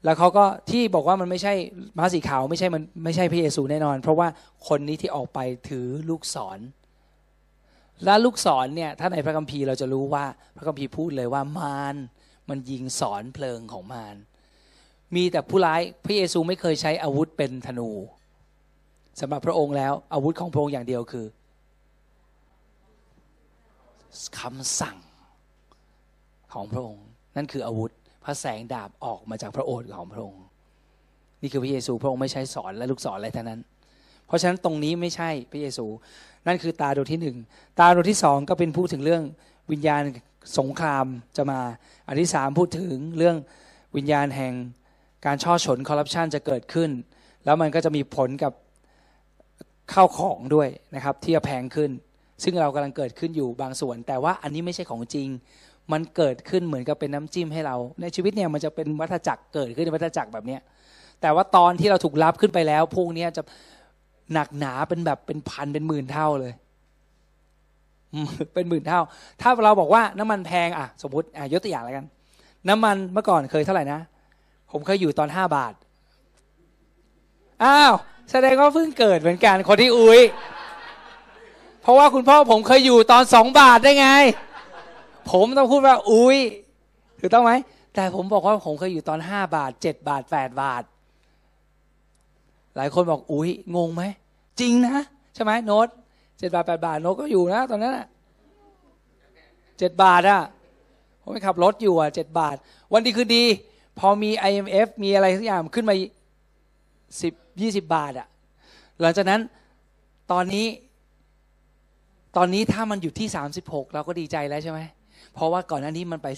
แล้วเขาก็ที่บอกว่ามันไม่ใช่ม้าสีขาวไม่ใช่มันไม่ใช่พระเยซูแน่นอน เพราะว่าคนนี้ที่ออกไปถือลูกศร และลูกศรเนี่ยถ้าในพระคัมภีร์เราจะรู้ว่าพระคัมภีร์พูดเลยว่ามารมันยิงสอนเพลิงของมารมีแต่ผู้ร้ายพระเยซูไม่เคยใช้อาวุธเป็นธนูสำหรับพระองค์แล้ว อาวุธของพระองค์อย่างเดียวคือคำสั่งของพระองค์ นั่นคืออาวุธ พระแสงดาบออกมาจากพระโอษฐ์ของพระองค์ นี่คือพระเยซูพระองค์ไม่ใช้สอนและลูกศรอะไรทั้งนั้น เพราะฉะนั้นตรงนี้ไม่ใช่พระเยซู นั่นคือตาดวงที่หนึ่งตาดวงที่สองก็เป็นพูดถึงเรื่องวิญญาณสงครามจะมา อันที่สามพูดถึงเรื่องวิญญาณแห่งการช่อฉนคอร์รัปชันจะเกิดขึ้น แล้วมันก็จะมีผลกับข้าวของด้วยนะครับที่จะแพงขึ้น ซึ่งเรากำลังเกิดขึ้นอยู่บางส่วน แต่ว่าอันนี้ไม่ใช่ของจริง มันเกิดขึ้นเหมือนกับเป็นน้ำจิ้มให้เรา ในชีวิตเนี่ยมันจะเป็นวัฏจักรเกิดขึ้นในวัฏจักรแบบเนี้ยแต่ว่าตอนที่เราถูกรับขึ้นไปแล้วพวกนี้จะหนักหนาเป็นแบบเป็นพันเป็นหมื่นเท่าเลย เป็นหมื่นเท่า ถ้าเราบอกว่าน้ำมันแพงอะสมมติอะยกตัวอย่างอะไรกัน น้ำมันเมื่อก่อนเคยเท่าไหร่นะ ผมเคยอยู่ตอนห้าบาท อ้าวแสดงว่าเพิ่งเกิดเหมือนกันคนที่อุ้ย เพราะว่าคุณพ่อผมเคยอยู่ตอนสองบาทได้ไง ผมต้องพูดว่าอุ้ยถูกต้องไหมแต่ผมบอกว่าผมเคยอยู่ตอนห้าบาทเจ็ดบาทแปดบาท หลายคนบอกอุ้ยงงไหมจริงนะใช่ไหมโน้ตเจ็ดบาทแปดบาทโน้ตก็อยู่นะ ตอนนั้นอะเจ็ดบาทอะผมไปขับรถอยู่อะเจ็ดบาท วันดีคือดี พอมี IMF มีอะไรสักอย่างขึ้นมาสิบยี่สิบบาทอะหลังจากนั้นตอนนี้ ตอนนี้ถ้ามันอยู่ที่36เราก็ดีใจแล้วใช่ไหม เพราะว่าก่อนหน้านี้มันไป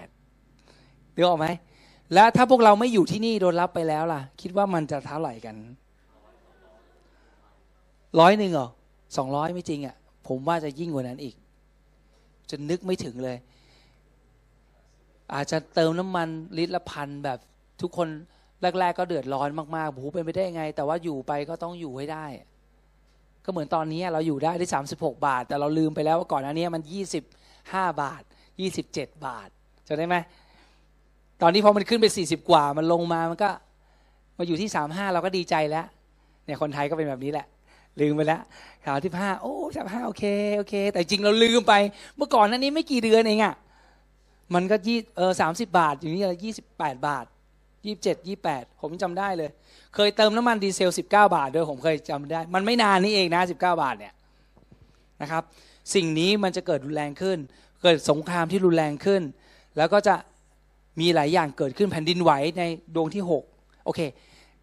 48เดือออกไหมแล้วถ้าพวกเราไม่อยู่ที่นี่โดนรับไปแล้วล่ะ คิดว่ามันจะเท่าไหร่กันร้อยหนึ่งเหรอสองร้อยไม่จริงอะ่ะ ผมว่าจะยิ่งกว่านั้นอีก จะนึกไม่ถึงเลย อาจจะเติมน้ำมันลิตรละพันแบบทุกคนแรก ๆ ก็เดือดร้อนมากๆหูเป็นไปได้ไง แต่ว่าอยู่ไปก็ต้องอยู่ให้ได้ ก็เหมือนตอนนี้เราอยู่ได้ที่สามสิบหกบาท แต่เราลืมไปแล้วว่าก่อนอันนี้มันยี่สิบ ห้าบาทยี่สิบเจ็ดบาทจะได้ไหมตอนนี้พอมันขึ้นไปสี่สิบกว่า มันลงมามันก็มาอยู่ที่สามห้าเราก็ดีใจแล้วเนี่ยคนไทยก็เป็นแบบนี้แหละ ลืมไปแล้วสามสิบห้าโอ้สามห้าโอเคโอเค แต่จริงเราลืมไป เมื่อก่อนนั้นนี้ไม่กี่เดือนเองอะ่ะมันก็ยี่เออสามสิบาท อย่างนี้ยี่สิบแปดบาทยี่สิบเจ็ดยี่แปดผมจำได้เลย เคยเติมน้ำมันดีเซลสิบเก้าบาทด้วยผมเคยจำได้ มันไม่นานนี้เองนะสิบเก้าบาทเนี่ยนะครับ สิ่งนี้มันจะเกิดรุนแรงขึ้น เกิดสงครามที่รุนแรงขึ้น แล้วก็จะมีหลายอย่างเกิดขึ้นแผ่นดินไหวในดวงที่หกโอเค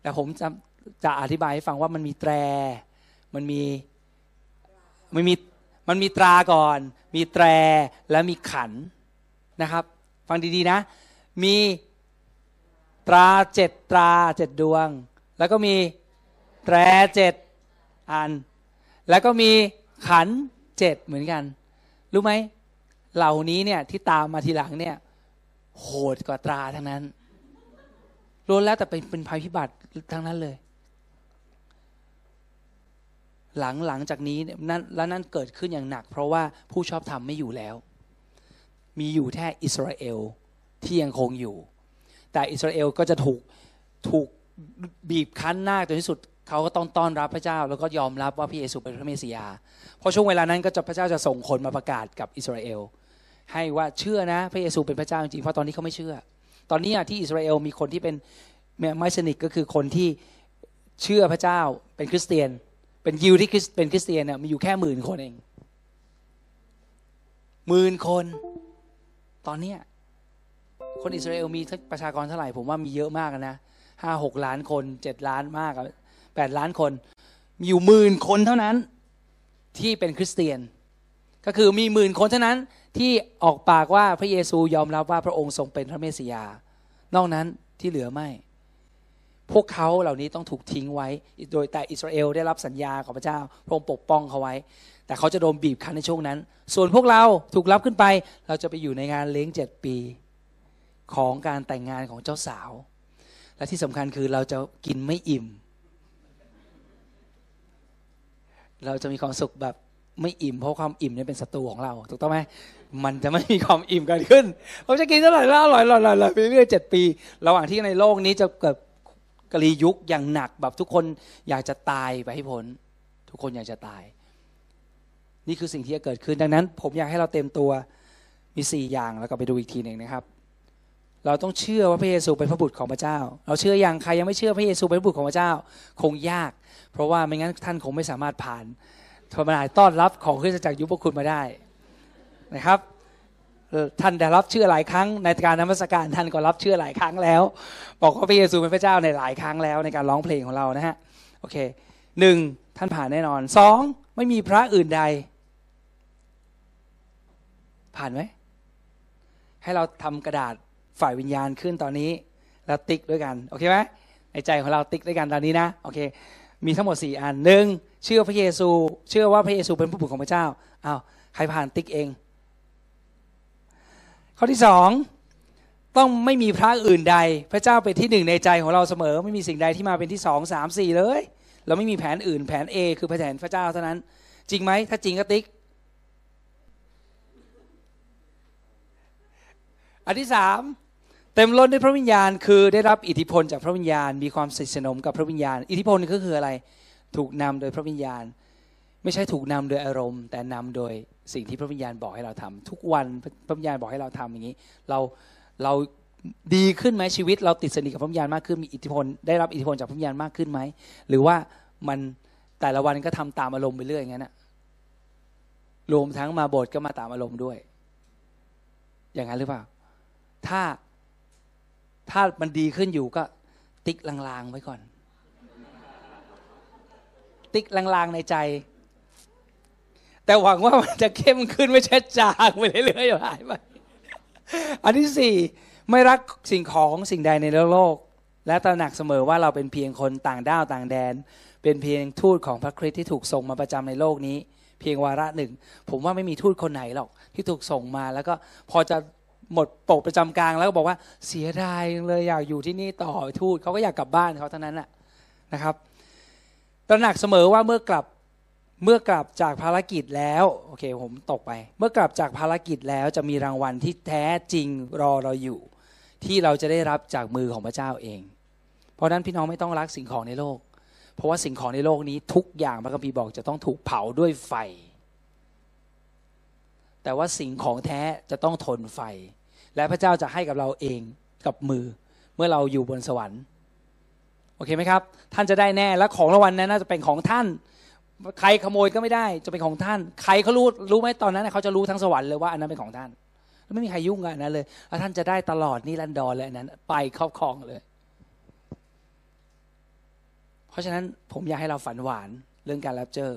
แต่ผมจะจะอธิบายให้ฟังว่ามันมีแตร มันมีมันมีมันมีตราก่อน มีแตรและมีขันนะครับ ฟังดีๆนะ มีตราเจ็ดตราเจ็ดดวง แล้วก็มีแตรเจ็ดอัน แล้วก็มีขัน เจ็ดเหมือนกัน รู้ไหมเหล่านี้เนี่ยที่ตามมาทีหลังเนี่ย โหดกว่าตราทั้งนั้นล้วนแล้วแต่เป็นเป็นภัยพิบัติทั้งนั้นเลย หลังหลังจากนี้นั่นแล้วนั่นเกิดขึ้นอย่างหนัก เพราะว่าผู้ชอบธรรมไม่อยู่แล้ว มีอยู่แค่อิสราเอลที่ยังคงอยู่ แต่อิสราเอลก็จะถูกถูกบีบคั้นหน้าจนที่สุด เขาก็ต้องต้อนรับพระเจ้า แล้วก็ยอมรับว่าพระเยซูเป็นพระเมสสิยาเพอช่วงเวลานั้นก็จะพระเจ้าจะส่งคนมาประกาศกับอิสราเอล ให้ว่าเชื่อนะพระเยซูเป็นพระเจ้าจริงเพราะตอนนี้เขาไม่เชื่อ ตอนนี้ที่อิสราเอลมีคนที่เป็นไม่สนิทก็คือคนที่เชื่อพระเจ้าเป็นคริสเตียน เป็นยิวที่เป็นคริสเตียนเนี่ยมีอยู่แค่หมื่นคนเองหมื่นคน ตอนเนี้ยคนอิสราเอลมีประชากรเท่าไหร่ผมว่ามีเยอะมากนะห้าหกล้านคนเจ็ดล้านมาก แปดล้านคน มีอยู่หมื่นคนเท่านั้นที่เป็นคริสเตียน ก็คือมีหมื่นคนเท่านั้นที่ออกปากว่าพระเยซูยอมรับว่าพระองค์ทรงเป็นพระเมสสิยา นอกนั้นที่เหลือไม่ พวกเขาเหล่านี้ต้องถูกทิ้งไว้ โดยแต่อิสราเอลได้รับสัญญาของพระเจ้า พระองค์ปกป้องเขาไว้ แต่เขาจะโดนบีบคั้นในช่วงนั้น ส่วนพวกเราถูกรับขึ้นไป เราจะไปอยู่ในงานเลี้ยงเจ็ดปีของการแต่งงานของเจ้าสาว และที่สำคัญคือเราจะกินไม่อิ่ม เราจะมีความสุขแบบไม่อิ่มเพราะความอิ่มเนี่ยเป็นศัตรูของเรา ถูกต้องไหมมันจะไม่มีความอิ่มกันขึ้นเราจะกินเท่าไหร่แล้วอร่อยอร่อยอร่อยไปเรื่อยเจ็ดปี ระหว่างที่ในโลกนี้จะเกิดกรียุคอย่างหนักแบบทุกคนอยากจะตายไปให้พ้นทุกคนอยากจะตาย นี่คือสิ่งที่จะเกิดขึ้นดังนั้น ผมอยากให้เราเต็มตัวมีสี่อย่างแล้วก็ไปดูอีกทีหนึ่งนะครับ เราต้องเชื่อว่าพระเยซูเป็นพระบุตรของพระเจ้า เราเชื่ออย่างใครยังไม่เชื่อพระเยซูเป็นพระบุตรของพระเจ้า คงยาก เพราะว่าไม่งั้นท่านคงไม่สามารถผ่านธรรมดาต้อนรับของคริสตจักรยุคคุณมาได้นะครับท่านได้รับเชื่อหลายครั้งในการนมัสการท่านก็รับเชื่อหลายครั้งแล้ว บอกว่าพระเยซูเป็นพระเจ้าในหลายครั้งแล้วในการร้องเพลงของเรานะฮะโอเคหนึ่งท่านผ่านแน่นอนสองไม่มีพระอื่นใด ผ่านไหมให้เราทำกระดาษฝ่ายวิญญาณขึ้นตอนนี้ แล้วติ๊กด้วยกันโอเคไหมในใจของเราติ๊กด้วยกันตอนนี้นะโอเค มีทั้งหมด 4 อันหนึ่งเชื่อพระเยซู เชื่อว่าพระเยซูเป็นผู้บุตรของพระเจ้าอ้าวใครผ่านติ๊กเอง ข้อที่สองต้องไม่มีพระอื่นใด พระเจ้าเป็นที่หนึ่งในใจของเราเสมอ ไม่มีสิ่งใดที่มาเป็นที่สองสามสี่เลย เราไม่มีแผนอื่นแผน A คือแผนพระเจ้าเท่านั้น จริงไหมถ้าจริงก็ติ๊ก อันที่สาม เต็มล้นด้วยพระวิญญาณ คือได้รับอิทธิพลจากพระวิญญาณ มีความสนิทสนมกับพระวิญญาณ อิทธิพลก็คืออะไร ถูกนำโดยพระวิญญาณ ไม่ใช่ถูกนำโดยอารมณ์ แต่นำโดยสิ่งที่พระวิญญาณบอกให้เราทำทุกวันพระวิญญาณบอกให้เราทำอย่างนี้ เราเราดีขึ้นไหมชีวิต เราติดสนิทกับพระวิญญาณมากขึ้นมีอิทธิพลได้รับอิทธิพลจากพระวิญญาณมากขึ้นไหมหรือว่ามันแต่ละวันก็ทำตามอารมณ์ไปเรื่อยอย่างนั้นนะรวมทั้งมาโบสถ์ก็มาตามอารมณ์ด้วย อย่างนั้นหรือเปล่า ถ้า ถ้ามันดีขึ้นอยู่ก็ติ๊กลางๆไว้ก่อน ติ๊กลางๆในใจ แต่หวังว่ามันจะเข้มขึ้นไม่ใช่จางไปเรื่อยๆหายไปอันที่สี่ไม่รักสิ่งของสิ่งใดในโลก และตระหนักเสมอว่าเราเป็นเพียงคนต่างด้าวต่างแดน เป็นเพียงทูตของพระคริสต์ที่ถูกส่งมาประจำในโลกนี้ เพียงวาระหนึ่ง ผมว่าไม่มีทูตคนไหนหรอกที่ถูกส่งมาแล้วก็พอจะ หมดปกประจำกลางแล้วก็บอกว่าเสียดายจังเลยอยากอยู่ที่นี่ต่อทูตเขาก็อยากกลับบ้านเขาเท่านั้นแหละนะครับตระหนักเสมอว่าเมื่อกลับเมื่อกลับจากภารกิจแล้วโอเคผมตกไป เมื่อกลับจากภารกิจแล้วจะมีรางวัลที่แท้จริงรอเราอยู่ ที่เราจะได้รับจากมือของพระเจ้าเอง เพราะนั้นพี่น้องไม่ต้องรักสิ่งของในโลก เพราะว่าสิ่งของในโลกนี้ทุกอย่างพระคัมภีร์บอกจะต้องถูกเผาด้วยไฟ แต่ว่าสิ่งของแท้จะต้องทนไฟ และพระเจ้าจะให้กับเราเองกับมือเมื่อเราอยู่บนสวรรค์โอเคไหมครับ ท่านจะได้แน่และของรางวัลนั้นน่าจะเป็นของท่าน ใครขโมยก็ไม่ได้จะเป็นของท่าน ใครเขารู้รู้ไหมตอนนั้นเขาจะรู้ทั้งสวรรค์เลยว่าอันนั้นเป็นของท่านไม่มีใครยุ่งกับอันนั้นเลยแล้วท่านจะได้ตลอดนี่รันดอนเลยอันนั้น ไปครอบครองเลย เพราะฉะนั้นผมอยากให้เราฝันหวานเรื่องการรับเจอ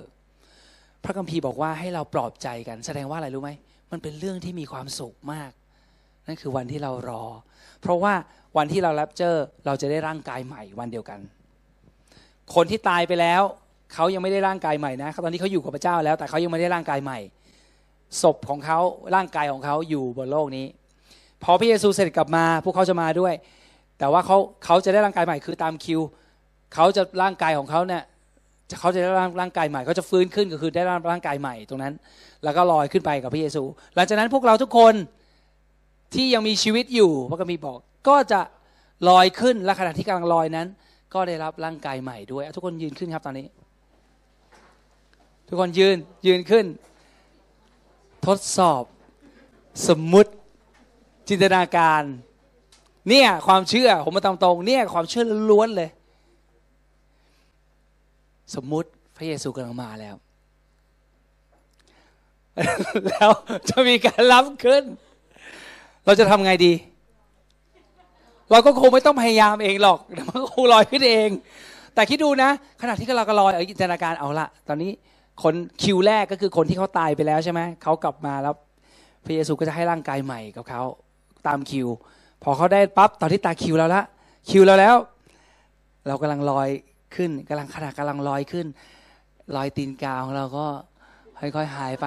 พระคัมภีร์บอกว่าให้เราปลอบใจกัน แสดงว่าอะไรรู้ไหมมันเป็นเรื่องที่มีความสุขมาก นั่นคือวันที่เรารอ เพราะว่าวันที่เราแรับเจอร์เราจะได้ร่างกายใหม่วันเดียวกัน คนที่ตายไปแล้วเขายังไม่ได้ร่างกายใหม่นะตอนนี้เขาอยู่กับพระเจ้าแล้ว แต่เขายังไม่ได้ร่างกายใหม่ ศพของเขาร่างกายของเขาอยู่บนโลกนี้ พอพระเยซูเสด็จกลับมา พวกเขาจะมาด้วย แต่ว่าเขาเขาจะได้ร่างกายใหม่คือตามคิวเขาจะร่างกายของเขาเนี่ยเขาจะได้ร่างกายใหม่เขาจะฟื้นขึ้นก็คือได้ร่างกายใหม่ตรงนั้น แล้วก็ลอยขึ้นไปกับพระเยซู หลังจากนั้นพวกเราทุกคน ที่ยังมีชีวิตอยู่พระคัมภีร์บอก ก็จะลอยขึ้นและขณะที่กำลังลอยนั้น ก็ได้รับร่างกายใหม่ด้วยทุกคนยืนขึ้นครับตอนนี้ ทุกคนยืนยืนขึ้น ทดสอบ สมมุติจินตนาการ เนี่ยความเชื่อผมมาตามตรงเนี่ยความเชื่อล้วนเลย สมมุติพระเยซูกำลังมาแล้ว แล้วจะมีการรับขึ้น เราจะทำไงดี เราก็คงไม่ต้องพยายามเองหรอกมันก็คงลอยขึ้นเอง แต่คิดดูนะ ขณะที่เราก็ลอยจินตนาการเอาละตอนนี้คนคิวแรกก็คือคนที่เขาตายไปแล้วใช่ไหมเขากลับมาแล้วพระเยซูก็จะให้ร่างกายใหม่กับเขาตามคิว พอเขาได้ปั๊บตอนที่ตาคิวแล้วละคิวเราแล้ว เรากำลังลอยขึ้นกำลังขนาดกำลังลอยขึ้นลอยตีนกาของเราก็ค่อยๆหายไป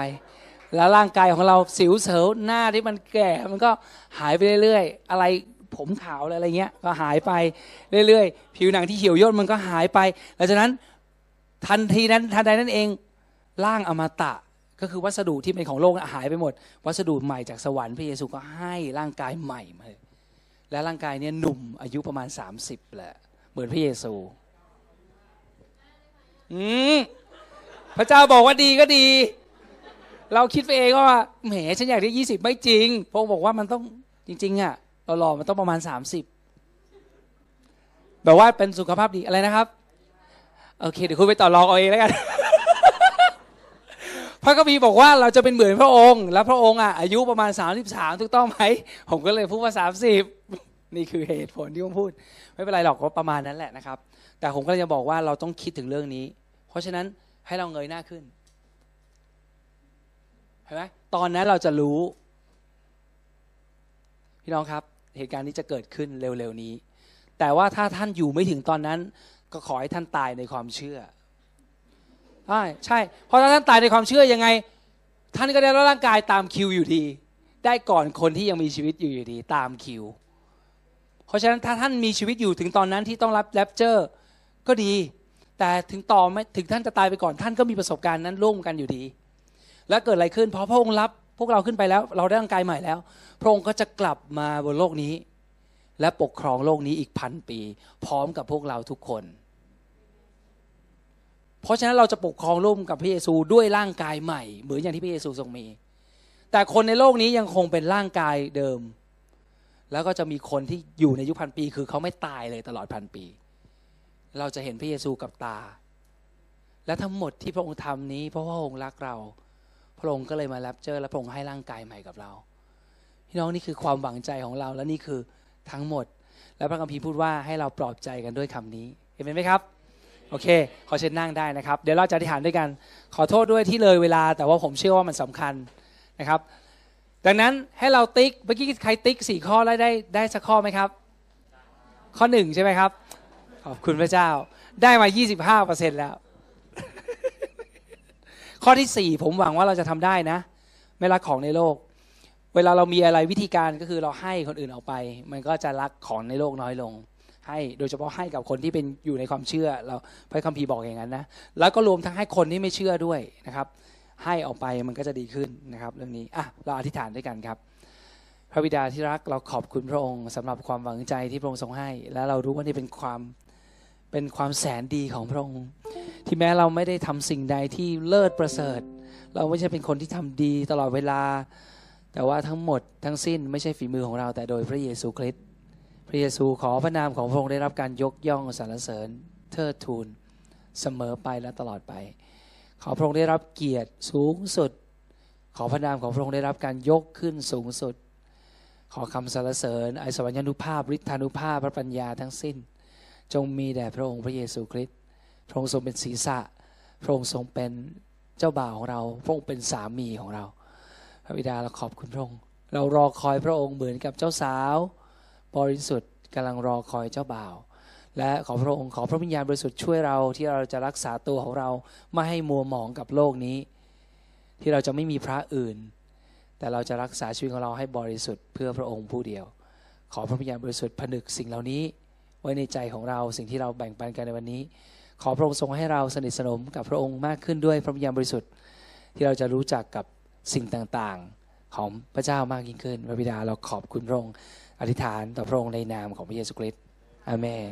แล้วร่างกายของเราสิวเสวหน้าที่มันแก่มันก็หายไปเรื่อยๆ อะไรผมขาวอะไรเงี้ยก็หายไปเรื่อยๆ ผิวหนังที่เหี่ยวย่นมันก็หายไปหลังจากนั้นทันทีนั้นทันใดนั้นเองร่างอมตะก็คือวัสดุที่เป็นของโลกหายไปหมด วัสดุใหม่จากสวรรค์พระเยซูก็ให้ร่างกายใหม่มาและร่างกายเนี้ยหนุ่มอายุประมาณ 30แหละเหมือนพระเยซูอืมพระเจ้าบอกว่าดีก็ดี เราคิดไปเองว่าแหมฉันอยากได้ยี่สิบไม่จริงพระองค์บอกว่ามันต้องจริงๆอะเราหล่อมันต้องประมาณสามสิบแบบว่าเป็นสุขภาพดีอะไรนะครับ โอเคเดี๋ยวคุณไปต่อรองเอาเองแล้วกัน พระกบีบอกว่าเราจะเป็นเหมือนพระองค์ แล้วพระองค์อะอายุประมาณสามสิบสามถูกต้องไหมผมก็เลยพูดว่าสามสิบนี่คือเหตุผลที่ผมพูด ไม่เป็นไรหรอกก็ประมาณนั้นแหละนะครับ แต่ผมก็เลยจะบอกว่าเราต้องคิดถึงเรื่องนี้ เพราะฉะนั้นให้เราเงยหน้าขึ้น เห็นไหมตอนนั้นเราจะรู้ พี่น้องครับ เหตุการณ์นี้จะเกิดขึ้นเร็วๆนี้ แต่ว่าถ้าท่านอยู่ไม่ถึงตอนนั้น ก็ขอให้ท่านตายในความเชื่อใช่ใช่เพราะถ้าท่านตายในความเชื่อยังไง ท่านก็ได้รับร่างกายตามคิวอยู่ดี ได้ก่อนคนที่ยังมีชีวิตอยู่อยู่ดี ตามคิว เพราะฉะนั้นถ้าท่านมีชีวิตอยู่ถึงตอนนั้นที่ต้องรับแรปเจอร์ก็ดี แต่ถึงต่อไม่ถึงท่านจะตายไปก่อนท่านก็มีประสบการณ์นั้นร่วมกันอยู่ดี แล้วเกิดอะไรขึ้นพอพระองค์รับ พวกเราขึ้นไปแล้ว เราได้ร่างกายใหม่แล้ว พระองค์ก็จะกลับมาบนโลกนี้ และปกครองโลกนี้อีกพันปี พร้อมกับพวกเราทุกคน เพราะฉะนั้นเราจะปกครองร่วมกับพระเยซูด้วยร่างกายใหม่ เหมือนอย่างที่พระเยซูทรงมี แต่คนในโลกนี้ยังคงเป็นร่างกายเดิม แล้วก็จะมีคนที่อยู่ในยุคพันปี คือเขาไม่ตายเลยตลอดพันปี เราจะเห็นพระเยซูกับตาและทั้งหมดที่พระองค์ทำนี้เพราะว่าพระองค์รักเรา พระองค์ก็เลยมารับเจอและพระองค์ให้ร่างกายใหม่กับเรา พี่น้องนี่คือความหวังใจของเราและนี่คือทั้งหมด และพระคัมภีร์พูดว่าให้เราปลอบใจกันด้วยคำนี้เห็นไหมครับโอเค ขอเชิญนั่งได้นะครับ เดี๋ยวเราจะอธิษฐานด้วยกัน ขอโทษด้วยที่เลยเวลา แต่ว่าผมเชื่อว่ามันสำคัญนะครับ ดังนั้นให้เราติ๊ก เมื่อกี้ใครติ๊กสี่ข้อแล้วได้ได้สักข้อไหมครับ ข้อหนึ่งใช่ไหมครับ ขอบคุณพระเจ้า ได้มา 25เปอร์เซ็นแล้ว ข้อที่สี่ผมหวังว่าเราจะทำได้นะ ไม่รักของในโลก เวลาเรามีอะไรวิธีการก็คือเราให้คนอื่นออกไป มันก็จะรักของในโลกน้อยลง ให้โดยเฉพาะให้กับคนที่เป็นอยู่ในความเชื่อ เราพระคัมภีร์บอกอย่างนั้นนะแล้วก็รวมทั้งให้คนที่ไม่เชื่อด้วยนะครับให้ออกไปมันก็จะดีขึ้นนะครับ เรื่องนี้อะเราอธิษฐานด้วยกันครับ พระบิดาที่รักเราขอบคุณพระองค์สำหรับความหวังใจที่พระองค์ทรงให้ และเรารู้ว่านี่เป็นความ เป็นความแสนดีของพระองค์ ที่แม้เราไม่ได้ทำสิ่งใดที่เลิศประเสริฐ เราไม่ใช่เป็นคนที่ทำดีตลอดเวลา แต่ว่าทั้งหมดทั้งสิ้นไม่ใช่ฝีมือของเรา แต่โดยพระเยซูคริสต์พระเยซูขอพระนามของพระองค์ได้รับการยกย่องสรรเสริญเทิดทูนเสมอไปและตลอดไป ขอพระองค์ได้รับเกียรติสูงสุด ขอพระนามของพระองค์ได้รับการยกขึ้นสูงสุด ขอคำสรรเสริญไอสวรรยานุภาพฤทธานุภาพพระปัญญาทั้งสิ้น จงมีแด่พระองค์พระเยซูคริสต์พระองค์ทรงเป็นศีรษะ พระองค์ทรงเป็นเจ้าบ่าวของเรา พระองค์เป็นสามีของเรา พระบิดาเราขอบคุณพระองค์ เรารอคอยพระองค์เหมือนกับเจ้าสาวบริสุทธิ์กำลังรอคอยเจ้าบ่าว และขอพระองค์ขอพระวิญญาณบริสุทธิ์ช่วยเราที่เราจะรักษาตัวของเราไม่ให้มัวหมองกับโลกนี้ ที่เราจะไม่มีพระอื่น แต่เราจะรักษาชีวิตของเราให้บริสุทธิ์เพื่อพระองค์ผู้เดียว ขอพระวิญญาณบริสุทธิ์ผนึกสิ่งเหล่านี้ ไว้ในใจของเราสิ่งที่เราแบ่งปันกันในวันนี้ ขอพระองค์ทรงให้เราสนิทสนมกับพระองค์มากขึ้นด้วยพระวิญญาณบริสุทธิ์ ที่เราจะรู้จักกับสิ่งต่างๆ ของพระเจ้ามากยิ่งขึ้น พระบิดาเราขอบคุณพระองค์อธิษฐานต่อพระองค์ในนามของพระเยซูคริสต์อาเมน